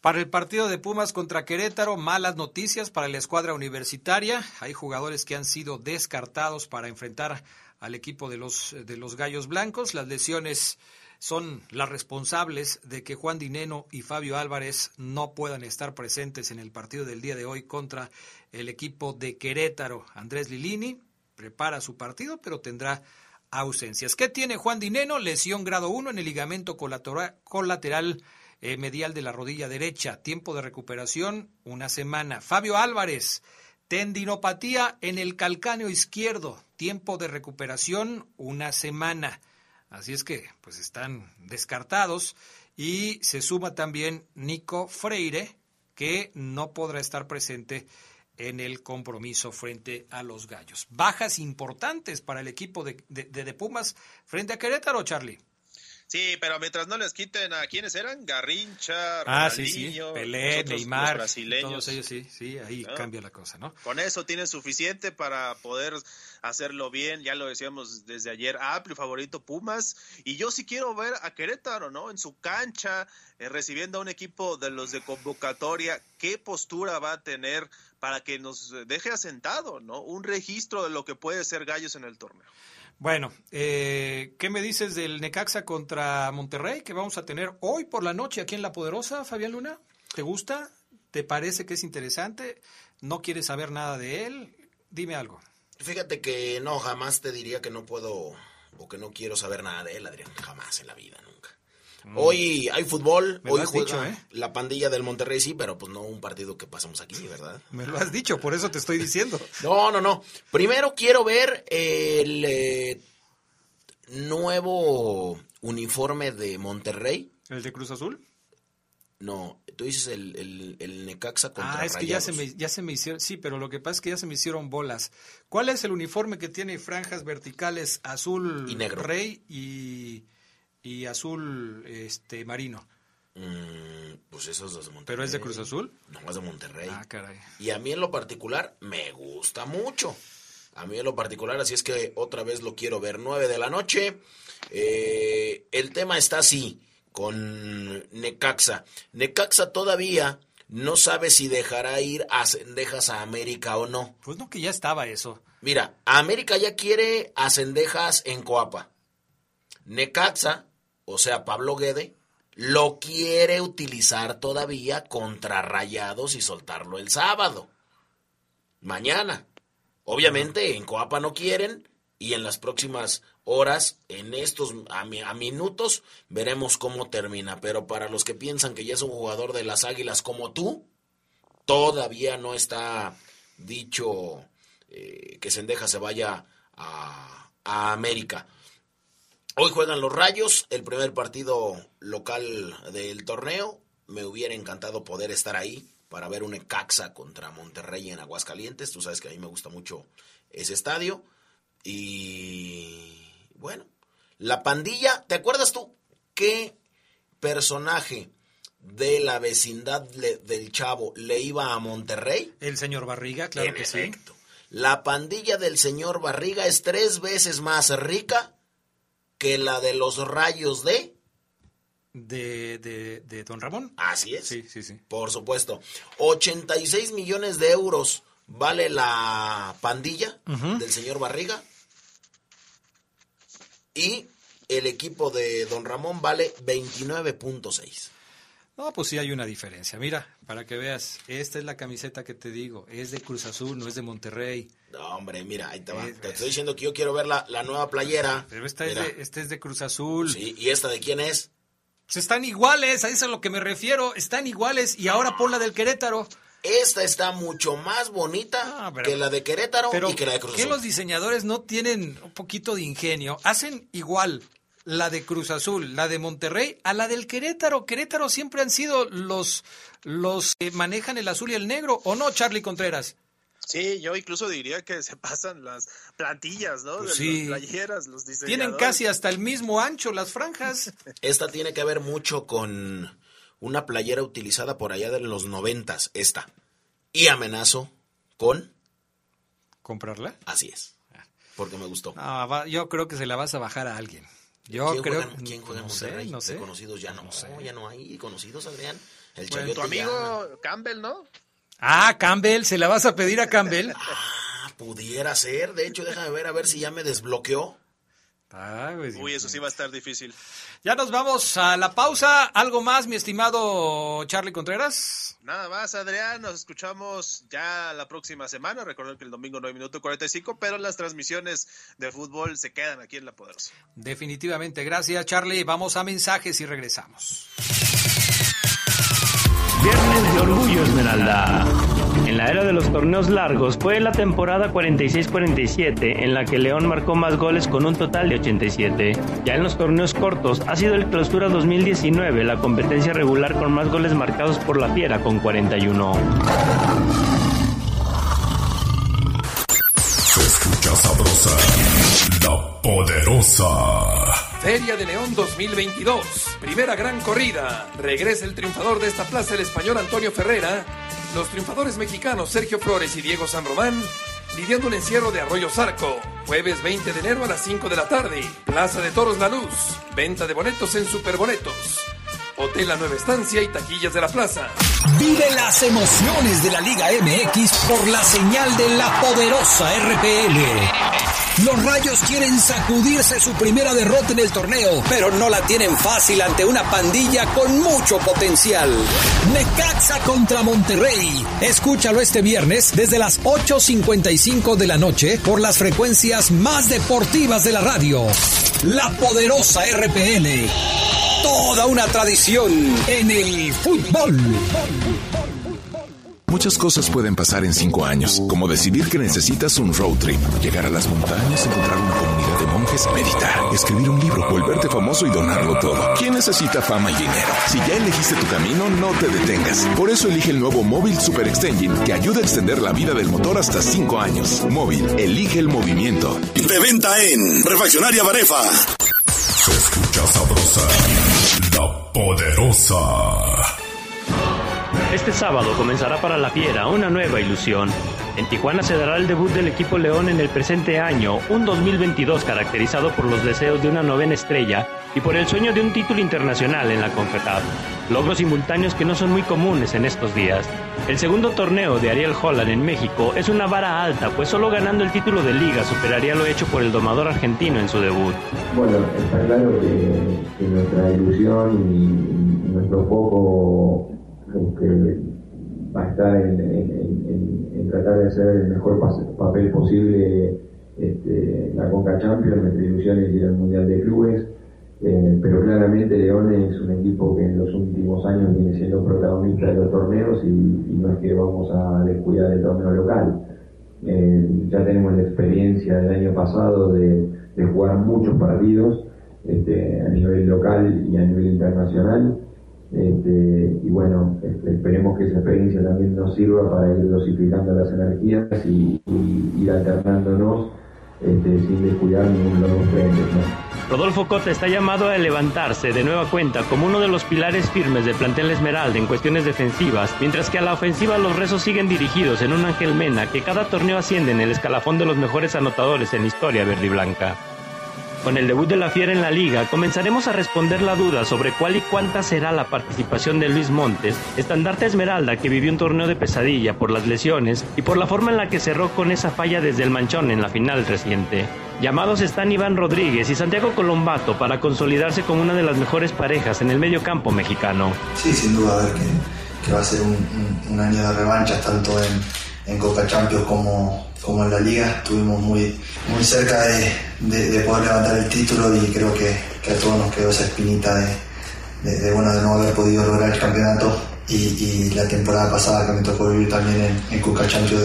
Para el partido de Pumas contra Querétaro, malas noticias para la escuadra universitaria. Hay jugadores que han sido descartados para enfrentar al equipo de los, de los Gallos Blancos. Las lesiones son las responsables de que Juan Dineno y Fabio Álvarez no puedan estar presentes en el partido del día de hoy contra el equipo de Querétaro. Andrés Lilini prepara su partido, pero tendrá ausencias. ¿Qué tiene Juan Dineno? Lesión grado 1 en el ligamento colateral, eh, medial de la rodilla derecha. Tiempo de recuperación, una semana. Fabio Álvarez, tendinopatía en el calcáneo izquierdo. Tiempo de recuperación, una semana. Así es que, pues están descartados. Y se suma también Nico Freire, que no podrá estar presente en el compromiso frente a los Gallos. Bajas importantes para el equipo de, de, Pumas frente a Querétaro, Charlie. Sí, pero mientras no les quiten a quienes eran, Garrincha, Ah, sí, Pelé, Neymar, brasileños. todos ellos, sí, sí, ahí ¿no? cambia la cosa, ¿no? Con eso tienen suficiente para poder hacerlo bien, ya lo decíamos desde ayer, amplio favorito Pumas, y yo sí quiero ver a Querétaro, ¿no? En su cancha, eh, recibiendo a un equipo de los de convocatoria, qué postura va a tener para que nos deje asentado, ¿no? Un registro de lo que puede ser Gallos en el torneo. Bueno, eh, ¿qué me dices del Necaxa contra Monterrey que vamos a tener hoy por la noche aquí en La Poderosa, Fabián Luna? ¿Te gusta? ¿Te parece que es interesante? ¿No quieres saber nada de él? Dime algo. Fíjate que no, jamás te diría que no puedo o que no quiero saber nada de él, Adrián. Jamás en la vida, nunca. Hoy hay fútbol, Me hoy juega dicho, ¿eh? la pandilla del Monterrey, sí, pero pues no un partido que pasamos aquí, ¿verdad? Me lo has dicho, por eso te estoy diciendo. [laughs] No, no, no. Primero quiero ver el eh, nuevo uniforme de Monterrey. ¿El de Cruz Azul? No, tú dices el, el, el Necaxa contra Ah, es que ya se, me, ya se me hicieron, sí, pero lo que pasa es que ya se me hicieron bolas. ¿Cuál es el uniforme que tiene franjas verticales azul Y negro. rey y, y azul este marino? Mm, pues eso es de Monterrey. ¿Pero es de Cruz Azul? No, es de Monterrey. Ah, caray. Y a mí en lo particular me gusta mucho. A mí en lo particular, así es que otra vez lo quiero ver. 9 de la noche. Eh, el tema está así, con Necaxa. Necaxa todavía no sabe si dejará ir a Cendejas a América o no. Pues no, que ya estaba eso. Mira, América ya quiere a Cendejas en Coapa. Necaxa, o sea, Pablo Guede, lo quiere utilizar todavía contra Rayados y soltarlo el sábado. Mañana. Obviamente en Coapa no quieren y en las próximas horas, en estos a, mi- a minutos, veremos cómo termina. Pero para los que piensan que ya es un jugador de las Águilas como tú, todavía no está dicho eh, que Sendeja se vaya a, a América. Hoy juegan los Rayos, el primer partido local del torneo. Me hubiera encantado poder estar ahí para ver un Ecaxa contra Monterrey en Aguascalientes. Tú sabes que a mí me gusta mucho ese estadio. Y bueno, la pandilla, ¿te acuerdas tú qué personaje de la vecindad le- del Chavo le iba a Monterrey? El señor Barriga, claro En que efecto. La pandilla del señor Barriga es tres veces más rica que la de los rayos de... De, de, de Don Ramón. Así es. Sí, sí, sí. Por supuesto. 86 millones de euros vale la pandilla del señor Barriga. Y el equipo de Don Ramón vale 29.6. No, pues sí hay una diferencia. Mira, para que veas, esta es la camiseta que te digo. Es de Cruz Azul, no es de Monterrey. No, hombre, mira, ahí te va. Es- Te estoy diciendo que yo quiero ver la, la nueva playera. Pero esta es, de, esta es de Cruz Azul. Sí, ¿y esta de quién es? Pues están iguales, a eso es a lo que me refiero. Están iguales y ahora pon la del Querétaro. Esta está mucho más bonita Ah, pero- que la de Querétaro Pero y que la de Cruz ¿qué Azul. los diseñadores no tienen un poquito de ingenio? Hacen igual la de Cruz Azul, la de Monterrey, a la del Querétaro. Querétaro siempre han sido los, los que manejan el azul y el negro, ¿o no, Charlie Contreras? Sí, yo incluso diría que se pasan las plantillas, ¿no? Pues de sí. las playeras, los Tienen diseñadores. casi hasta el mismo ancho las franjas. Esta tiene que ver mucho con una playera utilizada por allá de los noventas, esta. Y amenazo con... ¿Comprarla? Así es. Porque me gustó. Ah, va- yo creo que se la vas a bajar a alguien. Yo ¿Quién creo juega, ¿quién juega en no sé, Monterrey? no De sé. conocidos ya no, ya no hay conocidos, Adrián. El Bueno, tu ya- amigo Campbell, ¿no? Ah, Campbell, ¿se la vas a pedir a Campbell? Ah, pudiera ser. De hecho, déjame ver a ver si ya me desbloqueó. Ah, pues, Uy, eso sí va a estar difícil. Ya nos vamos a la pausa. ¿Algo más, mi estimado Charlie Contreras? Nada más, Adrián, nos escuchamos ya la próxima semana. Recuerden que el domingo 9 minutos 45, pero las transmisiones de fútbol se quedan aquí en La Poderosa. Definitivamente, gracias Charlie. Vamos a mensajes y regresamos. Viernes de Orgullo Esmeralda. La era de los torneos largos fue la temporada 46-47 en la que León marcó más goles con un total de 87. Ya en los torneos cortos ha sido el Clausura 2019 la competencia regular con más goles marcados por la Fiera con 41. Se escucha sabrosa, la poderosa. Feria de León 2022, primera gran corrida. Regresa el triunfador de esta plaza, el español Antonio Ferrera. Los triunfadores mexicanos Sergio Flores y Diego San Román lidiando un encierro de Arroyo Zarco. Jueves 20 de enero a las 5 de la tarde. Plaza de Toros La Luz. Venta de boletos en Superboletos. Hotel La Nueva Estancia y taquillas de la plaza. Vive las emociones de la Liga MX por la señal de la poderosa RPL. Los Rayos quieren sacudirse su primera derrota en el torneo, pero no la tienen fácil ante una pandilla con mucho potencial. Necaxa contra Monterrey. Escúchalo este viernes desde las 8.55 de la noche por las frecuencias más deportivas de la radio. La poderosa RPL. Toda una tradición en el fútbol. Muchas cosas pueden pasar en cinco años, como decidir que necesitas un road trip, llegar a las montañas, encontrar una comunidad de monjes, meditar, escribir un libro, volverte famoso y donarlo todo. ¿Quién necesita fama y dinero? Si ya elegiste tu camino, no te detengas. Por eso elige el nuevo Móvil Super Extension, que ayuda a extender la vida del motor hasta cinco años. Móvil, elige el movimiento. De venta en Refaccionaria Barefa. Se escucha sabrosa, la poderosa. Este sábado comenzará para la Fiera una nueva ilusión. En Tijuana se dará el debut del equipo León en el presente año, un 2022 caracterizado por los deseos de una novena estrella y por el sueño de un título internacional en la CONCACAF. Logros simultáneos que no son muy comunes en estos días. El segundo torneo de Ariel Holland en México es una vara alta, pues solo ganando el título de liga superaría lo hecho por el domador argentino en su debut. Bueno, está claro que, nuestra ilusión y, nuestro foco este, va a estar en, tratar de hacer el mejor papel posible este, la Conca Champions, nuestra ilusión es ir al Mundial de Clubes, eh, pero claramente León es un equipo que en los últimos años viene siendo protagonista de los torneos y, y no es que vamos a descuidar el torneo local. Eh, ya tenemos la experiencia del año pasado de, de jugar muchos partidos este, a nivel local y a nivel internacional. Este, y bueno, este, esperemos que esa experiencia también nos sirva para ir dosificando las energías y, alternándonos este, sin descuidar ninguno de los frentes. ¿no? Rodolfo Cota está llamado a levantarse de nueva cuenta como uno de los pilares firmes del plantel Esmeralda en cuestiones defensivas, mientras que a la ofensiva los rezos siguen dirigidos en un Ángel Mena que cada torneo asciende en el escalafón de los mejores anotadores en historia verde y blanca. Con el debut de la Fiera en la liga, comenzaremos a responder la duda sobre cuál y cuánta será la participación de Luis Montes, estandarte Esmeralda que vivió un torneo de pesadilla por las lesiones y por la forma en la que cerró con esa falla desde el manchón en la final reciente. Llamados están Iván Rodríguez y Santiago Colombato para consolidarse como una de las mejores parejas en el medio campo mexicano. Sí, sin duda, ver que, va a ser un, año de revanchas tanto en, en Coca Champions como, como en la liga. Estuvimos muy, muy cerca de, poder levantar el título y creo que, a todos nos quedó esa espinita de, bueno, de no haber podido lograr el campeonato. Y, la temporada pasada que me tocó vivir también en, en Coca Champions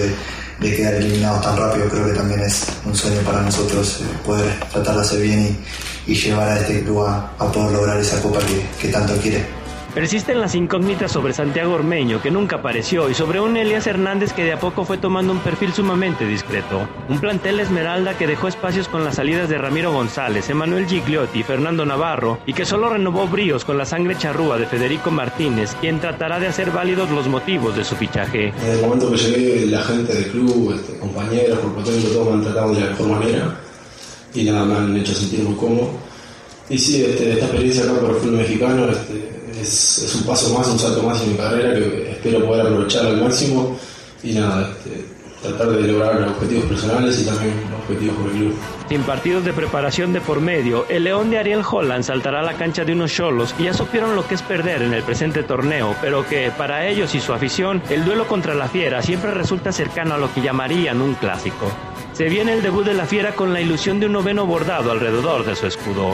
de, quedar eliminados tan rápido, creo que también es un sueño para nosotros eh, poder tratar de hacer bien y, llevar a este club a, poder lograr esa copa que tanto quiere. Persisten las incógnitas sobre Santiago Ormeño, que nunca apareció, y sobre un Elías Hernández que de a poco fue tomando un perfil sumamente discreto. Un plantel Esmeralda que dejó espacios con las salidas de Ramiro González, Emanuel Gigliotti y Fernando Navarro, y que solo renovó bríos con la sangre charrúa de Federico Martínez, quien tratará de hacer válidos los motivos de su fichaje. En el momento que llegué, la gente del club, este, compañeros, por todos me han tratado de la mejor manera, y nada, me han hecho sentir muy cómodo. Y sí, este, esta experiencia acá por el fútbol mexicano, este, es, un paso más, un salto más en mi carrera que espero poder aprovechar al máximo y nada, este, tratar de lograr objetivos personales y también objetivos con el club. Sin partidos de preparación de por medio, el León de Ariel Holland saltará a la cancha de unos cholos que ya supieron lo que es perder en el presente torneo, pero que para ellos y su afición, el duelo contra la Fiera siempre resulta cercano a lo que llamarían un clásico. Se viene el debut de la Fiera con la ilusión de un noveno bordado alrededor de su escudo.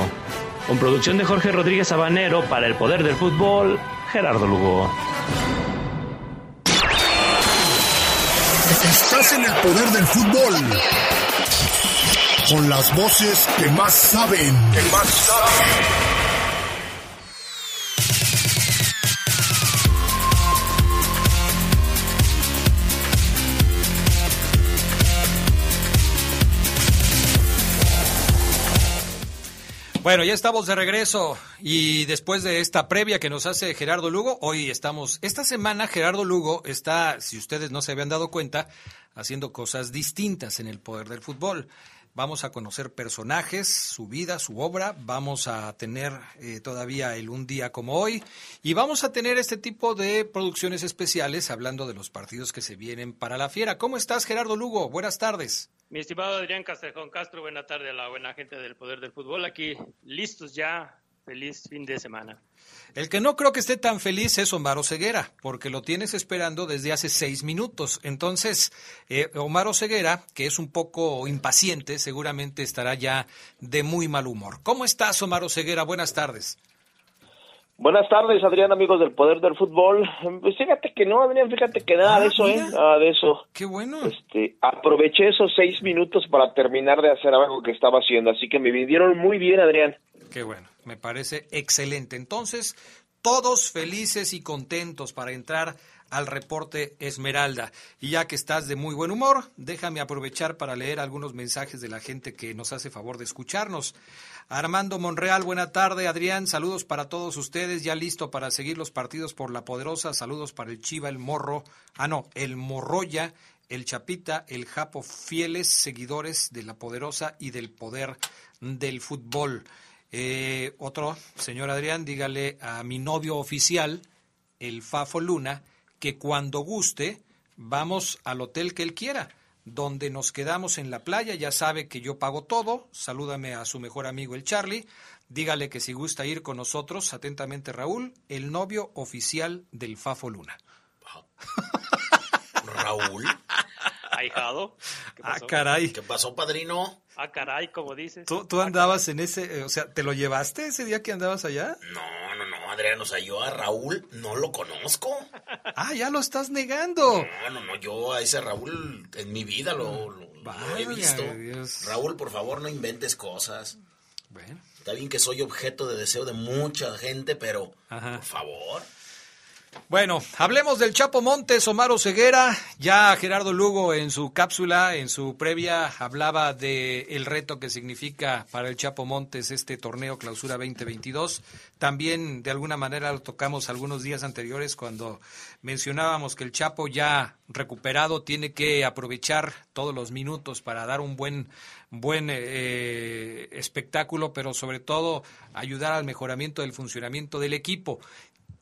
Con producción de Jorge Rodríguez Sabanero para el Poder del Fútbol, Gerardo Lugo. Estás en el Poder del Fútbol. Con las voces que más saben. Que más saben. Bueno, ya estamos de regreso y después de esta previa que nos hace Gerardo Lugo, hoy estamos, esta semana Gerardo Lugo está, si ustedes no se habían dado cuenta, haciendo cosas distintas en el poder del fútbol. Vamos a conocer personajes, su vida, su obra, vamos a tener eh, todavía el un día como hoy y vamos a tener este tipo de producciones especiales hablando de los partidos que se vienen para la fiera. ¿Cómo estás Gerardo Lugo? Buenas tardes. Mi estimado Adrián Castrejón Castro, buena tarde a la buena gente del Poder del Fútbol. Aquí listos ya. Feliz fin de semana. El que no creo que esté tan feliz es Omar Ceguera, porque lo tienes esperando desde hace seis minutos. Entonces, eh, Omar Ceguera, que es un poco impaciente, seguramente estará ya de muy mal humor. ¿Cómo estás, Omar Ceguera? Buenas tardes. Buenas tardes, Adrián, amigos del Poder del Fútbol. Pues fíjate que no, Adrián, fíjate que nada de ah, eso, ¿eh? Nada de eso. Qué bueno. Este, aproveché esos seis minutos para terminar de hacer algo que estaba haciendo, así que me vinieron muy bien, Adrián. Qué bueno, me parece excelente. Entonces, todos felices y contentos para entrar al reporte Esmeralda. Y ya que estás de muy buen humor, déjame aprovechar para leer algunos mensajes de la gente que nos hace favor de escucharnos. Armando Monreal, buena tarde. Adrián, saludos para todos ustedes. Ya listo para seguir los partidos por la poderosa. Saludos para el Chiva, el Morro. Ah, no, el Morroya, el Chapita, el Japo, fieles seguidores de la poderosa y del poder del fútbol. Eh, otro, señor Adrián, dígale a mi novio oficial, el Fafo Luna, que cuando guste vamos al hotel que él quiera donde nos quedamos en la playa. Ya sabe que yo pago todo. Salúdame a su mejor amigo el Charlie. Dígale que si gusta ir con nosotros, atentamente Raúl, el novio oficial del Fafo Luna. Raúl. Ahijado. Ah, caray. ¿Qué pasó, padrino? Ah, caray, como dices. ¿Tú, tú andabas en ese, eh, o sea, ¿te lo llevaste ese día que andabas allá? No, no, no, Adrián, o sea, yo a Raúl no lo conozco. Ah, ya lo estás negando. No, no, no, yo a ese Raúl en mi vida lo, he visto. Raúl, por favor, no inventes cosas. Bueno. Está bien que soy objeto de deseo de mucha gente, pero por favor. Bueno, hablemos del Chapo Montes, Omar Ceguera. Ya Gerardo Lugo en su cápsula, en su previa, hablaba de reto que significa para el Chapo Montes este torneo Clausura 2022. También de alguna manera lo tocamos algunos días anteriores cuando mencionábamos que el Chapo ya recuperado tiene que aprovechar todos los minutos para dar un buen buen eh, espectáculo, pero sobre todo ayudar al mejoramiento del funcionamiento del equipo.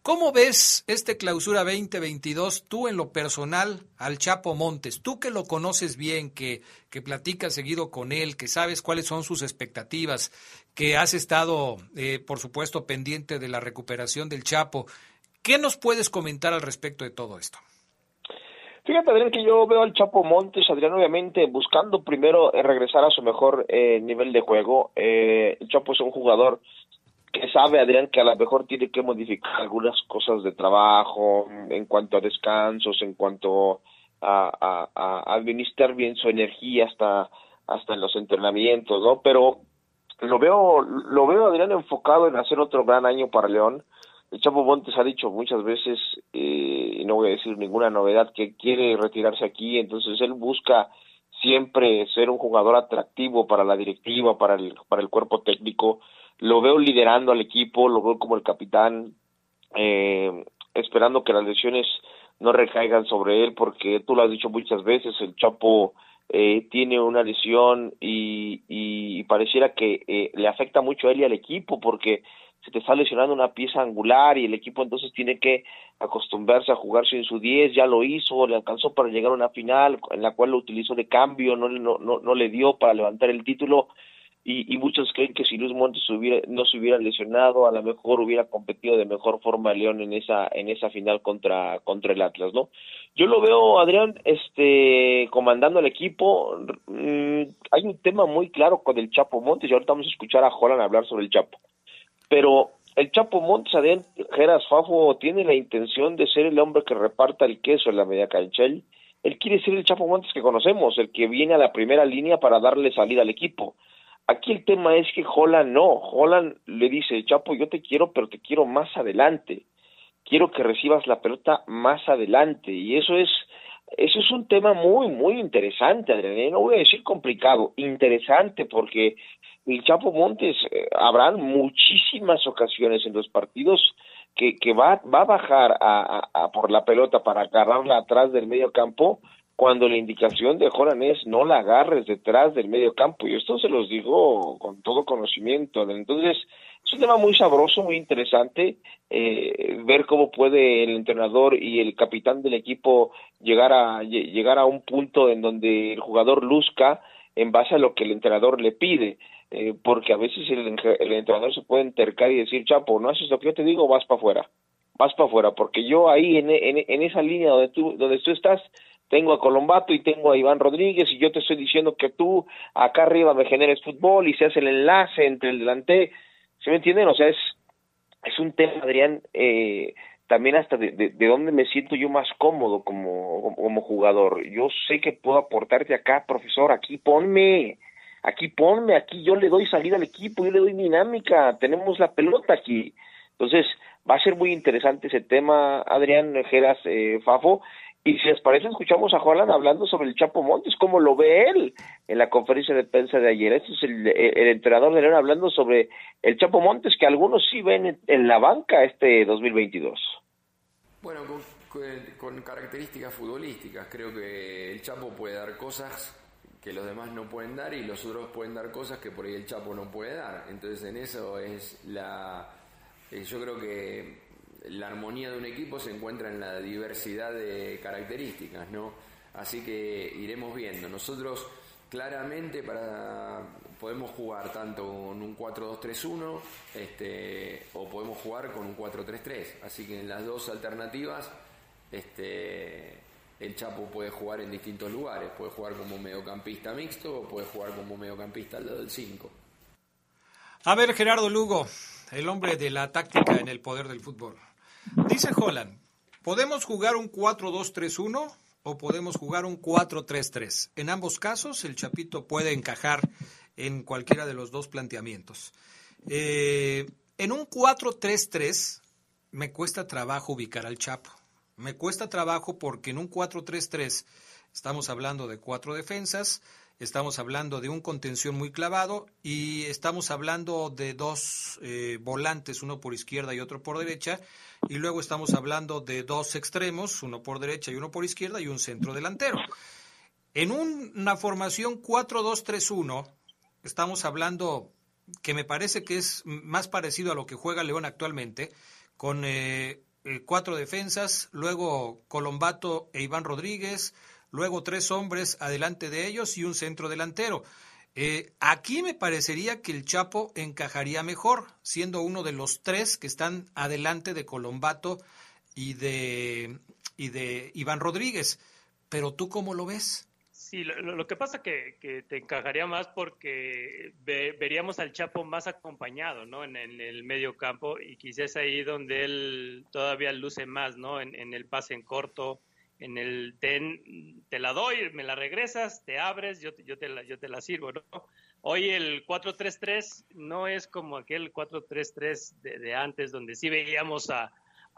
¿Cómo ves este clausura 2022 tú en lo personal al Chapo Montes? Tú que lo conoces bien, que, que platicas seguido con él, que sabes cuáles son sus expectativas, que has estado, eh, por supuesto, pendiente de la recuperación del Chapo. ¿Qué nos puedes comentar al respecto de todo esto? Fíjate, Adrián, que yo veo al Chapo Montes, Adrián, obviamente buscando primero eh, regresar a su mejor eh, nivel de juego. el Chapo es un jugador que sabe Adrián que a lo mejor tiene que modificar algunas cosas de trabajo en cuanto a descansos, en cuanto a, administrar bien su energía hasta hasta en los entrenamientos, ¿no? Pero lo veo lo veo Adrián enfocado en hacer otro gran año para León. El Chapo Montes ha dicho muchas veces eh, y no voy a decir ninguna novedad que quiere retirarse aquí, entonces él busca siempre ser un jugador atractivo para la directiva, para el para el cuerpo técnico lo veo liderando al equipo, lo veo como el capitán, eh, esperando que las lesiones no recaigan sobre él, porque tú lo has dicho muchas veces, el Chapo eh, tiene una lesión y, y pareciera que eh, le afecta mucho a él y al equipo, porque se te está lesionando una pieza angular y el equipo entonces tiene que acostumbrarse a jugar sin su 10, ya lo hizo, le alcanzó para llegar a una final en la cual lo utilizó de cambio, no, no, no, no le dio para levantar el título, y, muchos creen que si Luis Montes hubiera, no se hubiera lesionado, a lo mejor hubiera competido de mejor forma León en esa en esa final contra contra el Atlas, ¿no? Yo lo veo Adrián este comandando el equipo, mm, hay un tema muy claro con el Chapo Montes y ahorita vamos a escuchar a Jolan hablar sobre el Chapo. Pero el Chapo Montes, Adrián Geras Fafo tiene la intención de ser el hombre que reparta el queso en la media cancha. Él quiere ser el Chapo Montes que conocemos, el que viene a la primera línea para darle salida al equipo Aquí el tema es que Holland no, Holland le dice, Chapo, yo te quiero, pero te quiero más adelante. Quiero que recibas la pelota más adelante. Y eso es, eso es un tema muy, muy interesante, Adrián. ¿eh? No voy a decir complicado, interesante, porque el Chapo Montes eh, habrán muchísimas ocasiones en los partidos que, que va, va a bajar a, a, por la pelota para agarrarla atrás del medio campo cuando la indicación de Joran es no la agarres detrás del medio campo. Y esto se los digo con todo conocimiento. Entonces, es un tema muy sabroso, muy interesante, eh, ver cómo puede el entrenador y el capitán del equipo llegar a, llegar a un punto en donde el jugador luzca en base a lo que el entrenador le pide. Eh, porque a veces el, el, entrenador se puede entercar y decir, Chapo, no haces lo que yo te digo, vas para afuera, vas para afuera, porque yo ahí en, en, en esa línea donde tú, donde tú estás, tengo a Colombato y tengo a Iván Rodríguez y yo te estoy diciendo que tú acá arriba me generes fútbol y se hace el enlace entre el delante, ¿se me entienden? O sea, es, es un tema, Adrián, eh, también hasta de, de, dónde me siento yo más cómodo como, como jugador. Yo sé que puedo aportarte acá, profesor, aquí ponme, aquí ponme, aquí yo le doy salida al equipo, yo le doy dinámica, tenemos la pelota aquí. Entonces, va a ser muy interesante ese tema, Adrián Geras eh, Fafo, y si les parece, escuchamos a Juan hablando sobre el Chapo Montes, cómo lo ve él en la conferencia de prensa de ayer. Este es el, entrenador de León hablando sobre el Chapo Montes, que algunos sí ven en la banca este 2022. Bueno, con, con características futbolísticas. Creo que el Chapo puede dar cosas que los demás no pueden dar y los otros pueden dar cosas que por ahí el Chapo no puede dar. Entonces en eso es la... Eh, yo creo que la armonía de un equipo se encuentra en la diversidad de características, ¿no? Así que iremos viendo. Nosotros claramente para podemos jugar tanto con un 4-2-3-1 este, o podemos jugar con un 4-3-3. Así que en las dos alternativas este, el Chapo puede jugar en distintos lugares. Puede jugar como mediocampista mixto o puede jugar como mediocampista al lado del 5. A ver, Gerardo Lugo, el hombre de la táctica en el poder del fútbol. Dice Holland, podemos jugar un 4-2-3-1 o podemos jugar un 4-3-3. En ambos casos, el Chapito puede encajar en cualquiera de los dos planteamientos. Eh, en un 4-3-3, me cuesta trabajo ubicar al Chapo. Me cuesta trabajo porque en un 4-3-3 estamos hablando de cuatro defensas, estamos hablando de un contención muy clavado y estamos hablando de dos eh, volantes, uno por izquierda y otro por derecha, y luego estamos hablando de dos extremos, uno por derecha y uno por izquierda y un centro delantero. En una formación 4-2-3-1 estamos hablando que me parece que es más parecido a lo que juega León actualmente, con eh, eh, cuatro defensas, luego Colombato e Iván Rodríguez, luego tres hombres adelante de ellos y un centro delantero. Eh, aquí me parecería que el Chapo encajaría mejor, siendo uno de los tres que están adelante de Colombato y de, y de Iván Rodríguez. Pero tú cómo lo ves? Sí, lo, que pasa que, que te encajaría más porque veríamos al Chapo más acompañado, ¿no? En, el medio campo y quizás ahí donde él todavía luce más, ¿no? En, el pase en corto, en el ten, te la doy, me la regresas, te abres, yo, yo, te, la, yo te la sirvo, ¿no? Hoy el 4-3-3 no es como aquel 4-3-3 de, de antes donde sí veíamos a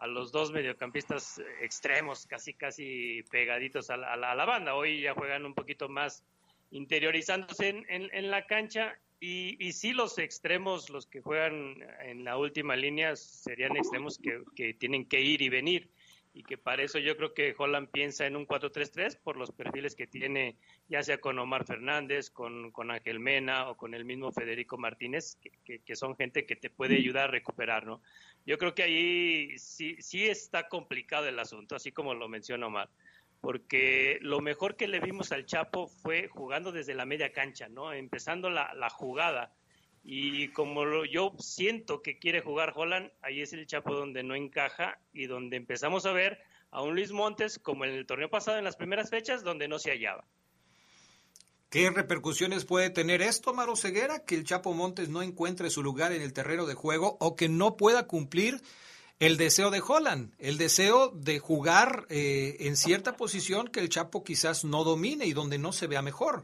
los dos mediocampistas extremos, casi casi pegaditos a la, banda. Hoy ya juegan un poquito más interiorizándose en, la cancha y, y, sí los extremos, los que juegan en la última línea, serían extremos que tienen que ir y venir y que para eso yo creo que Holland piensa en un 4-3-3 por los perfiles que tiene, ya sea con Omar Fernández, con, con Ángel Mena o con el mismo Federico Martínez, que, que, son gente que te puede ayudar a recuperar, ¿no? Yo creo que ahí sí, sí está complicado el asunto, así como lo menciona Omar, porque lo mejor que le vimos al Chapo fue jugando desde la media cancha, ¿no? Empezando la, la jugada y como yo siento que quiere jugar Holland, ahí es el Chapo donde no encaja y donde empezamos a ver a un Luis Montes como en el torneo pasado en las primeras fechas donde no se hallaba. ¿Qué repercusiones puede tener esto, Maro Ceguera? Que el Chapo Montes no encuentre su lugar en el terreno de juego o que no pueda cumplir el deseo de Holland, el deseo de jugar eh, en cierta posición que el Chapo quizás no domine y donde no se vea mejor.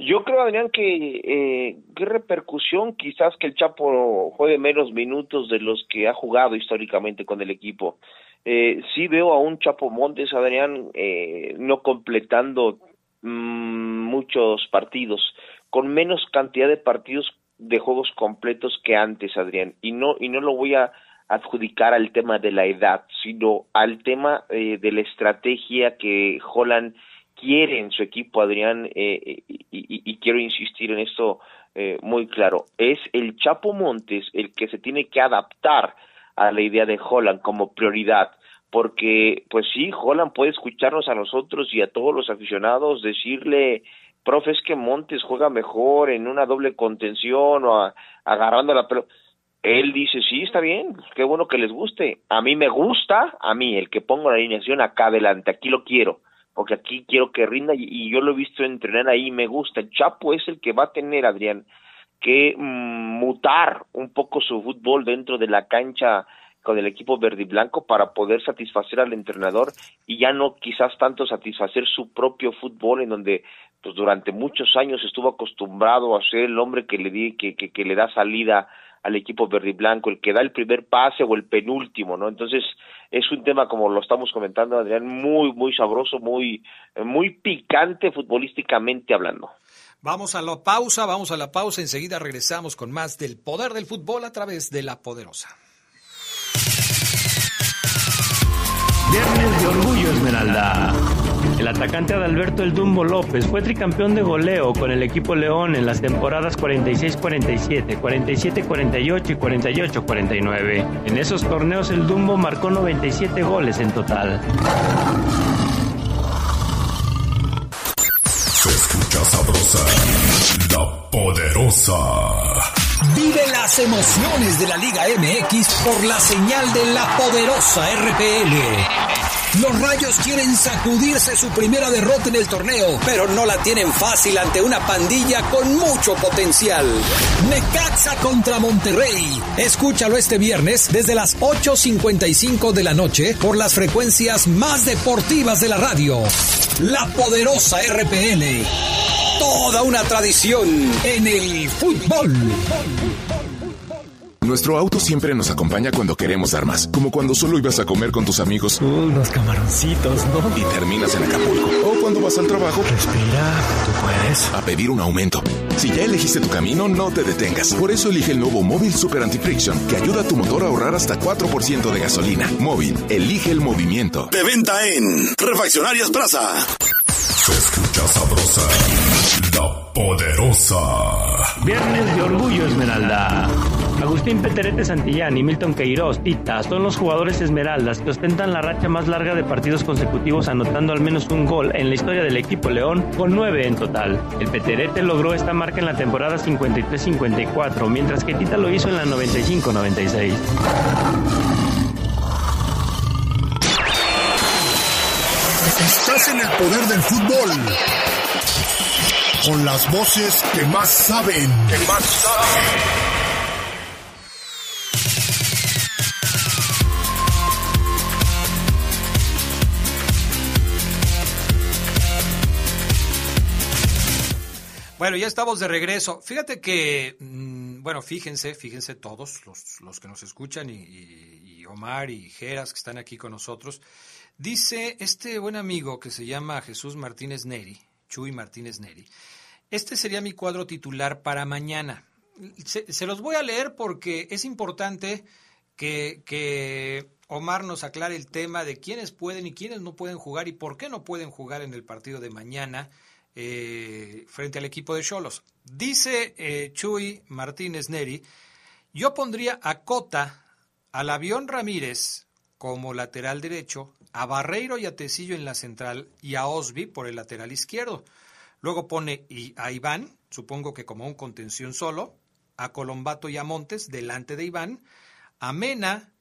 Yo creo, Adrián, que eh, qué repercusión quizás que el Chapo juegue menos minutos de los que ha jugado históricamente con el equipo. Eh, sí veo a un Chapo Montes, Adrián, eh, no completando mm, muchos partidos, con menos cantidad de partidos de juegos completos que antes, Adrián. Y no, y no lo voy a adjudicar al tema de la edad, sino al tema eh, de la estrategia que Holland quiere en su equipo, Adrián, eh, y, quiero insistir en esto eh, muy claro, es el Chapo Montes el que se tiene que adaptar a la idea de Holland como prioridad, porque pues sí, Holland puede escucharnos a nosotros y a todos los aficionados decirle, profe, es que Montes juega mejor en una doble contención o agarrando la pelota. Él dice, sí, está bien, qué bueno que les guste. A mí me gusta, a mí, el que pongo la alineación acá adelante, aquí lo quiero porque aquí quiero que rinda y, yo lo he visto entrenar ahí, me gusta. Chapo es el que va a tener, Adrián, que mm, mutar un poco su fútbol dentro de la cancha con el equipo verde y blanco para poder satisfacer al entrenador y ya no quizás tanto satisfacer su propio fútbol en donde pues durante muchos años estuvo acostumbrado a ser el hombre que le di, que, que, que le da salida al equipo verde y blanco, el que da el primer pase o el penúltimo, ¿no? Entonces, es un tema, como lo estamos comentando, Adrián, muy, muy sabroso, muy, muy picante futbolísticamente hablando. Vamos a la pausa, vamos a la pausa, enseguida regresamos con más del poder del fútbol a través de la poderosa. Viernes de Orgullo Esmeralda. El atacante Adalberto El Dumbo López fue tricampeón de goleo con el equipo León en las temporadas 46-47, 47-48 y 48-49. En esos torneos el Dumbo marcó 97 goles en total. Se escucha sabrosa, la poderosa. Vive las emociones de la Liga MX por la señal de la poderosa RPL. Los Rayos quieren sacudirse su primera derrota en el torneo, pero no la tienen fácil ante una pandilla con mucho potencial. Necaxa contra Monterrey. Escúchalo este viernes desde las 8.55 de la noche por las frecuencias más deportivas de la radio. La poderosa RPL. Toda una tradición en el fútbol. Nuestro auto siempre nos acompaña cuando queremos dar más, como cuando solo ibas a comer con tus amigos. unos camaroncitos, ¿no? Y terminas en Acapulco. O cuando vas al trabajo. Respira, tú puedes. A pedir un aumento. Si ya elegiste tu camino, no te detengas. Por eso elige el nuevo Móvil Super Anti-Friction, que ayuda a tu motor a ahorrar hasta 4% de gasolina. Móvil, elige el movimiento. De venta en Refaccionarias Plaza. Se escucha sabrosa, la poderosa. Viernes de Orgullo Esmeralda. Agustín Peterete Santillán y Milton Queiroz, Tita, son los jugadores esmeraldas que ostentan la racha más larga de partidos consecutivos anotando al menos un gol en la historia del equipo León, con nueve en total. El Peterete logró esta marca en la temporada 53-54, mientras que Tita lo hizo en la 95-96. Estás en el poder del fútbol. Con las voces que más saben. Que más saben. Bueno, ya estamos de regreso. Fíjate que, mm, bueno, fíjense, fíjense todos los, los que nos escuchan y, y, y, Omar y Geras que están aquí con nosotros. Dice este buen amigo que se llama Jesús Martínez Neri, Chuy Martínez Neri. Este sería mi cuadro titular para mañana. Se, se los voy a leer porque es importante que, que Omar nos aclare el tema de quiénes pueden y quiénes no pueden jugar y por qué no pueden jugar en el partido de mañana eh, frente al equipo de Cholos. Dice eh, Chuy Martínez Neri, yo pondría a Cota, al avión Ramírez como lateral derecho, a Barreiro y a Tecillo en la central y a Osby por el lateral izquierdo. Luego pone a Iván, supongo que como un contención solo, a Colombato y a Montes delante de Iván, a Mena,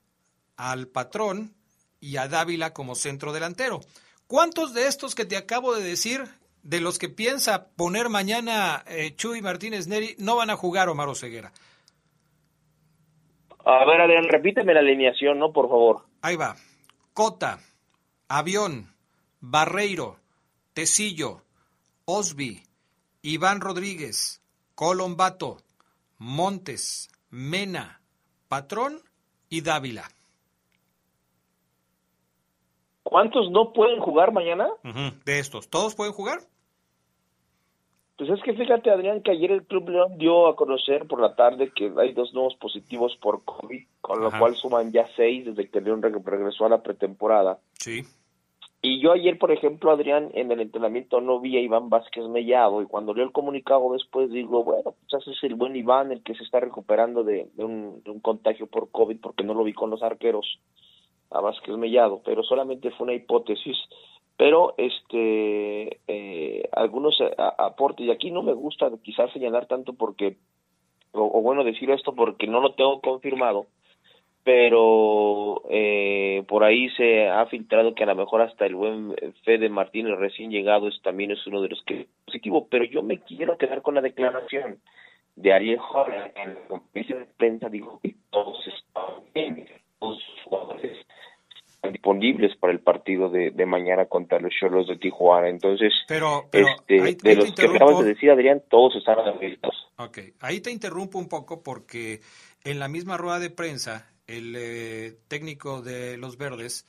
al Patrón y a Dávila como centro delantero. ¿Cuántos de estos que te acabo de decir de los que piensa poner mañana eh, Chuy Martínez Neri no van a jugar Omar Ceguera. A ver, Adrián, repíteme la alineación, ¿no? Por favor. Ahí va. Cota, Avión, Barreiro, Tecillo, Osby, Iván Rodríguez, Colombato, Montes, Mena, Patrón y Dávila. ¿Cuántos no pueden jugar mañana? Uh -huh. De estos, ¿todos pueden jugar? Pues es que fíjate, Adrián, que ayer el Club León dio a conocer por la tarde que hay dos nuevos positivos por COVID, con Ajá. lo cual suman ya seis desde que León regresó a la pretemporada. Sí. Y yo ayer, por ejemplo, Adrián, en el entrenamiento no vi a Iván Vázquez Mellado y cuando leo el comunicado después digo, bueno, pues es el buen Iván el que se está recuperando de, de, un, de un contagio por COVID porque no lo vi con los arqueros a Vázquez Mellado, pero solamente fue una hipótesis. Pero este eh, algunos aportes y aquí no me gusta quizás señalar tanto porque o, bueno decir esto porque no lo tengo confirmado pero eh, por ahí se ha filtrado que a lo mejor hasta el buen Fede Martínez recién llegado es, también es uno de los que positivo pero yo me quiero quedar con la declaración de Ariel Jorge en la conferencia de prensa dijo que todos estaban bien jugadores disponibles para el partido de, de mañana contra los Cholos de Tijuana. Entonces, pero, pero este, ahí, de ahí los que acabas de decir, Adrián, todos están. Ok, ahí te interrumpo un poco porque en la misma rueda de prensa, el eh, técnico de los Verdes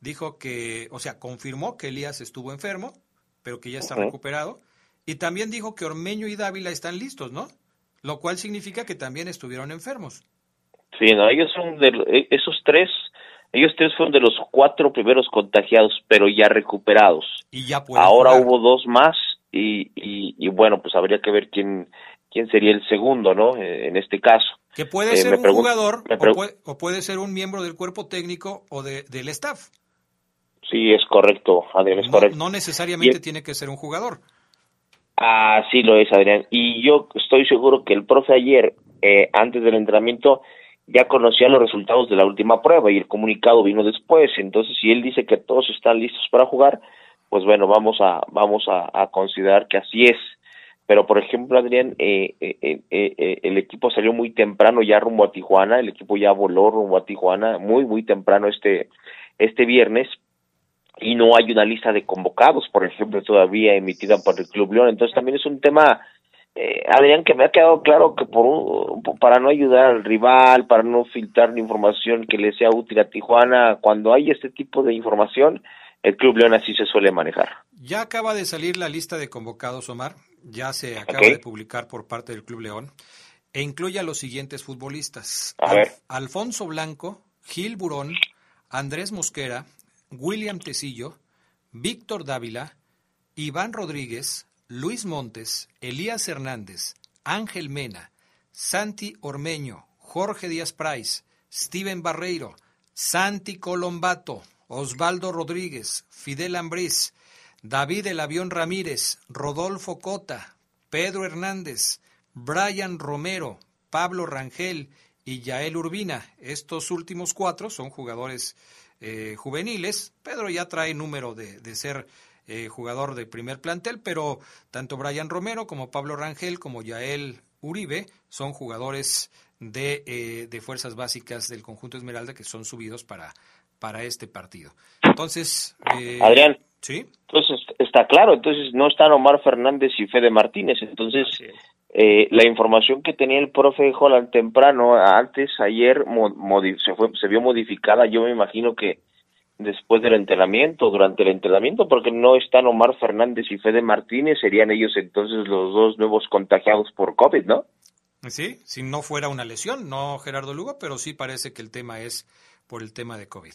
dijo que, o sea, confirmó que Elías estuvo enfermo, pero que ya está uh -huh. recuperado, y también dijo que Ormeño y Dávila están listos, ¿no? Lo cual significa que también estuvieron enfermos. Sí, no, ellos son de e, esos tres ellos tres fueron de los cuatro primeros contagiados, pero ya recuperados. Y ya Ahora jugar. hubo dos más y, y, y, bueno, pues habría que ver quién quién sería el segundo, ¿no? En este caso. Que puede eh, ser un jugador o puede, o puede, ser un miembro del cuerpo técnico o de, del staff. Sí, es correcto, Adrián, es no, correcto. No necesariamente y, tiene que ser un jugador. Así lo es, Adrián. Y yo estoy seguro que el profe ayer, eh, antes del entrenamiento, ya conocía los resultados de la última prueba y el comunicado vino después. Entonces, si él dice que todos están listos para jugar, pues bueno, vamos a vamos a, considerar que así es. Pero, por ejemplo, Adrián, eh, eh, eh, el equipo salió muy temprano ya rumbo a Tijuana, el equipo ya voló rumbo a Tijuana muy, muy temprano este, este viernes y no hay una lista de convocados, por ejemplo, todavía emitida por el Club León. Entonces, también es un tema eh, Adrián, que me ha quedado claro que por para no ayudar al rival, para no filtrar información que le sea útil a Tijuana, cuando hay este tipo de información, el Club León así se suele manejar. Ya acaba de salir la lista de convocados, Omar. Ya se acaba de publicar por parte del Club León. E incluye a los siguientes futbolistas. Alfonso Blanco, Gil Burón, Andrés Mosquera, William Tecillo, Víctor Dávila, Iván Rodríguez, Luis Montes, Elías Hernández, Ángel Mena, Santi Ormeño, Jorge Díaz Price, Steven Barreiro, Santi Colombato, Osvaldo Rodríguez, Fidel Ambriz, David El Avión Ramírez, Rodolfo Cota, Pedro Hernández, Brian Romero, Pablo Rangel y Yael Urbina. Estos últimos cuatro son jugadores eh, juveniles. Pedro ya trae número de ser eh, jugador de primer plantel, pero tanto Brian Romero como Pablo Rangel como Yael Uribe son jugadores de, eh, de fuerzas básicas del conjunto Esmeralda que son subidos para, para este partido. Entonces, eh, Adrián, sí. Entonces está claro, entonces no están Omar Fernández y Fede Martínez, entonces eh, la información que tenía el profe Holland temprano, antes, ayer, se, fue, se vio modificada, yo me imagino que después del entrenamiento, durante el entrenamiento, porque no están Omar Fernández y Fede Martínez, serían ellos entonces los dos nuevos contagiados por COVID, ¿no? Sí, si no fuera una lesión, no Gerardo Lugo, pero sí parece que el tema es por el tema de COVID.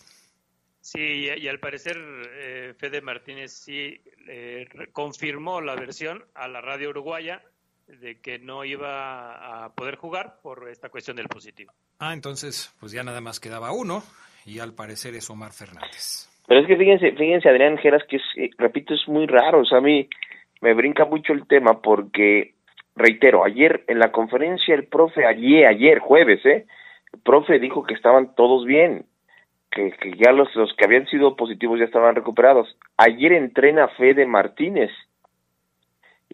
Sí, y, al parecer eh, Fede Martínez sí eh, confirmó la versión a la radio uruguaya de que no iba a poder jugar por esta cuestión del positivo. Ah, entonces, pues ya nada más quedaba uno y al parecer es Omar Fernández. Pero es que fíjense, fíjense Adrián Geras, que es, eh, repito, es muy raro, o sea, a mí me brinca mucho el tema porque, reitero, ayer en la conferencia el profe, ayer, ayer, jueves, ¿eh? el profe dijo que estaban todos bien, que, que ya los, los que habían sido positivos ya estaban recuperados. Ayer entrena Fede Martínez.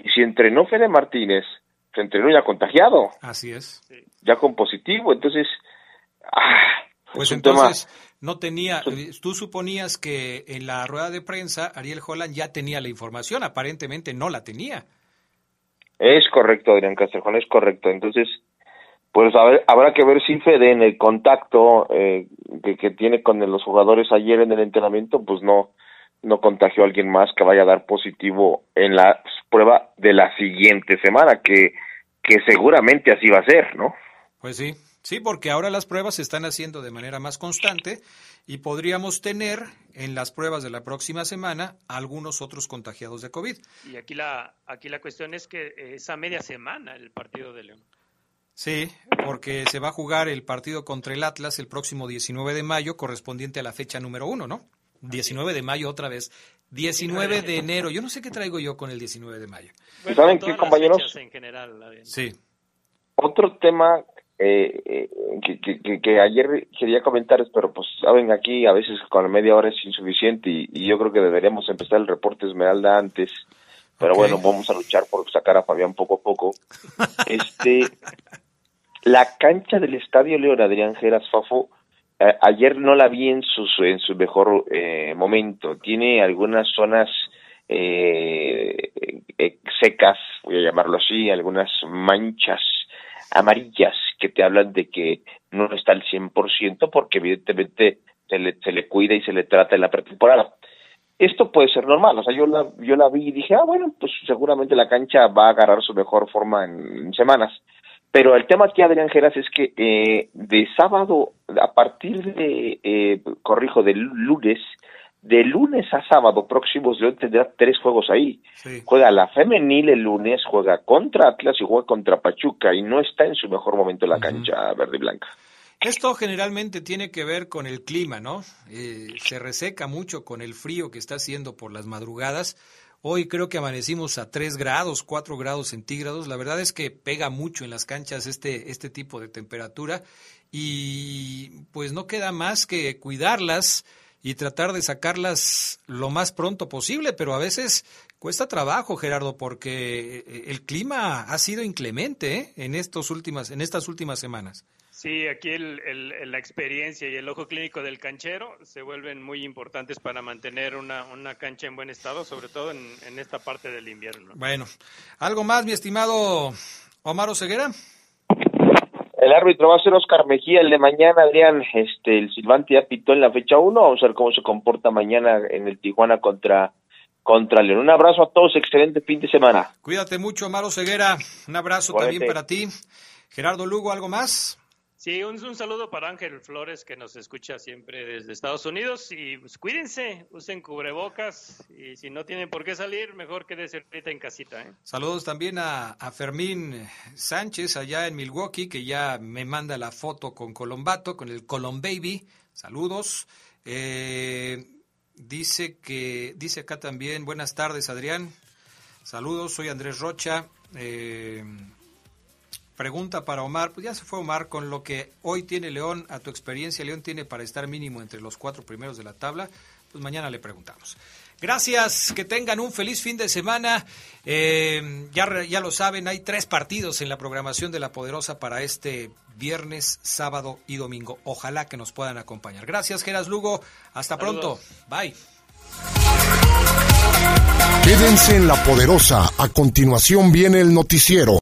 Y si entrenó Fede Martínez, se entrenó ya contagiado. Así es. Ya con positivo. Entonces, ah, pues entonces no tenía, tú suponías que en la rueda de prensa Ariel Holland ya tenía la información, aparentemente no la tenía. Es correcto, Adrián Castrejón, es correcto. Entonces, pues a ver, habrá que ver si Fede en el contacto eh, que, tiene con los jugadores ayer en el entrenamiento, pues no, no contagió a alguien más que vaya a dar positivo en la prueba de la siguiente semana, que, que seguramente así va a ser, ¿no? Pues sí, sí, porque ahora las pruebas se están haciendo de manera más constante y podríamos tener en las pruebas de la próxima semana algunos otros contagiados de COVID. Y aquí la, aquí la cuestión es que esa media semana el partido de León. Sí, porque se va a jugar el partido contra el Atlas el próximo 19 de mayo, correspondiente a la fecha número uno, ¿no? 19 de mayo otra vez. 19 de enero. Yo no sé qué traigo yo con el 19 de mayo. ¿Saben qué, compañeros? En general, sí. Otro tema eh, eh, que, que, ayer quería comentar, pero pues saben, aquí a veces con media hora es insuficiente y, yo creo que deberíamos empezar el reporte Esmeralda antes. Pero bueno, vamos a luchar por sacar a Fabián poco a poco. [laughs] Este, la cancha del Estadio León Adrián Geras Fafo, ayer no la vi en su, en su mejor eh, momento. Tiene algunas zonas eh, eh, secas, voy a llamarlo así, algunas manchas amarillas que te hablan de que no está al 100% porque evidentemente se le, se le cuida y se le trata en la pretemporada. Esto puede ser normal, o sea, yo la, yo la vi y dije, ah, bueno, pues seguramente la cancha va a agarrar su mejor forma en semanas. Pero el tema aquí, Adrián Geras, es que eh, de sábado, a partir de, eh, corrijo, de lunes, de lunes a sábado próximos, yo tendrá tres juegos ahí. Juega la femenil el lunes, juega contra Atlas y juega contra Pachuca y no está en su mejor momento la cancha verde y blanca. Esto generalmente tiene que ver con el clima, ¿no? Eh, se reseca mucho con el frío que está haciendo por las madrugadas Hoy creo que amanecimos a 3 grados, 4 grados centígrados. La verdad es que pega mucho en las canchas este, este tipo de temperatura y pues no queda más que cuidarlas y tratar de sacarlas lo más pronto posible, pero a veces cuesta trabajo, Gerardo, porque el clima ha sido inclemente ¿eh? en, estos últimas, en estas últimas semanas. Sí, aquí el, la experiencia y el ojo clínico del canchero se vuelven muy importantes para mantener una, una cancha en buen estado, sobre todo en, en, esta parte del invierno. Bueno, ¿algo más, mi estimado Omar Oseguera? El árbitro va a ser Oscar Mejía, el de mañana, Adrián. Este, el Silvante ya pitó en la fecha 1. Vamos a ver cómo se comporta mañana en el Tijuana contra, contra León. Un abrazo a todos, excelente fin de semana. Cuídate mucho, Omar Oseguera. Un abrazo también para ti. Gerardo Lugo, ¿algo más? Sí, un, saludo para Ángel Flores que nos escucha siempre desde Estados Unidos y pues, cuídense, usen cubrebocas y si no tienen por qué salir, mejor quédese ahorita en casita. ¿eh? Saludos también a, Fermín Sánchez allá en Milwaukee que ya me manda la foto con Colombato, con el Colom Baby. Saludos. Eh, dice que dice acá también buenas tardes Adrián. Saludos, soy Andrés Rocha. Eh, Pregunta para Omar, pues ya se fue Omar, con lo que hoy tiene León, a tu experiencia, León tiene para estar mínimo entre los cuatro primeros de la tabla, pues mañana le preguntamos. Gracias, que tengan un feliz fin de semana. Eh, ya, ya lo saben, hay tres partidos en la programación de La Poderosa para este viernes, sábado y domingo. Ojalá que nos puedan acompañar. Gracias, Geras Lugo. Hasta pronto. Bye. Quédense en La Poderosa. A continuación viene el noticiero.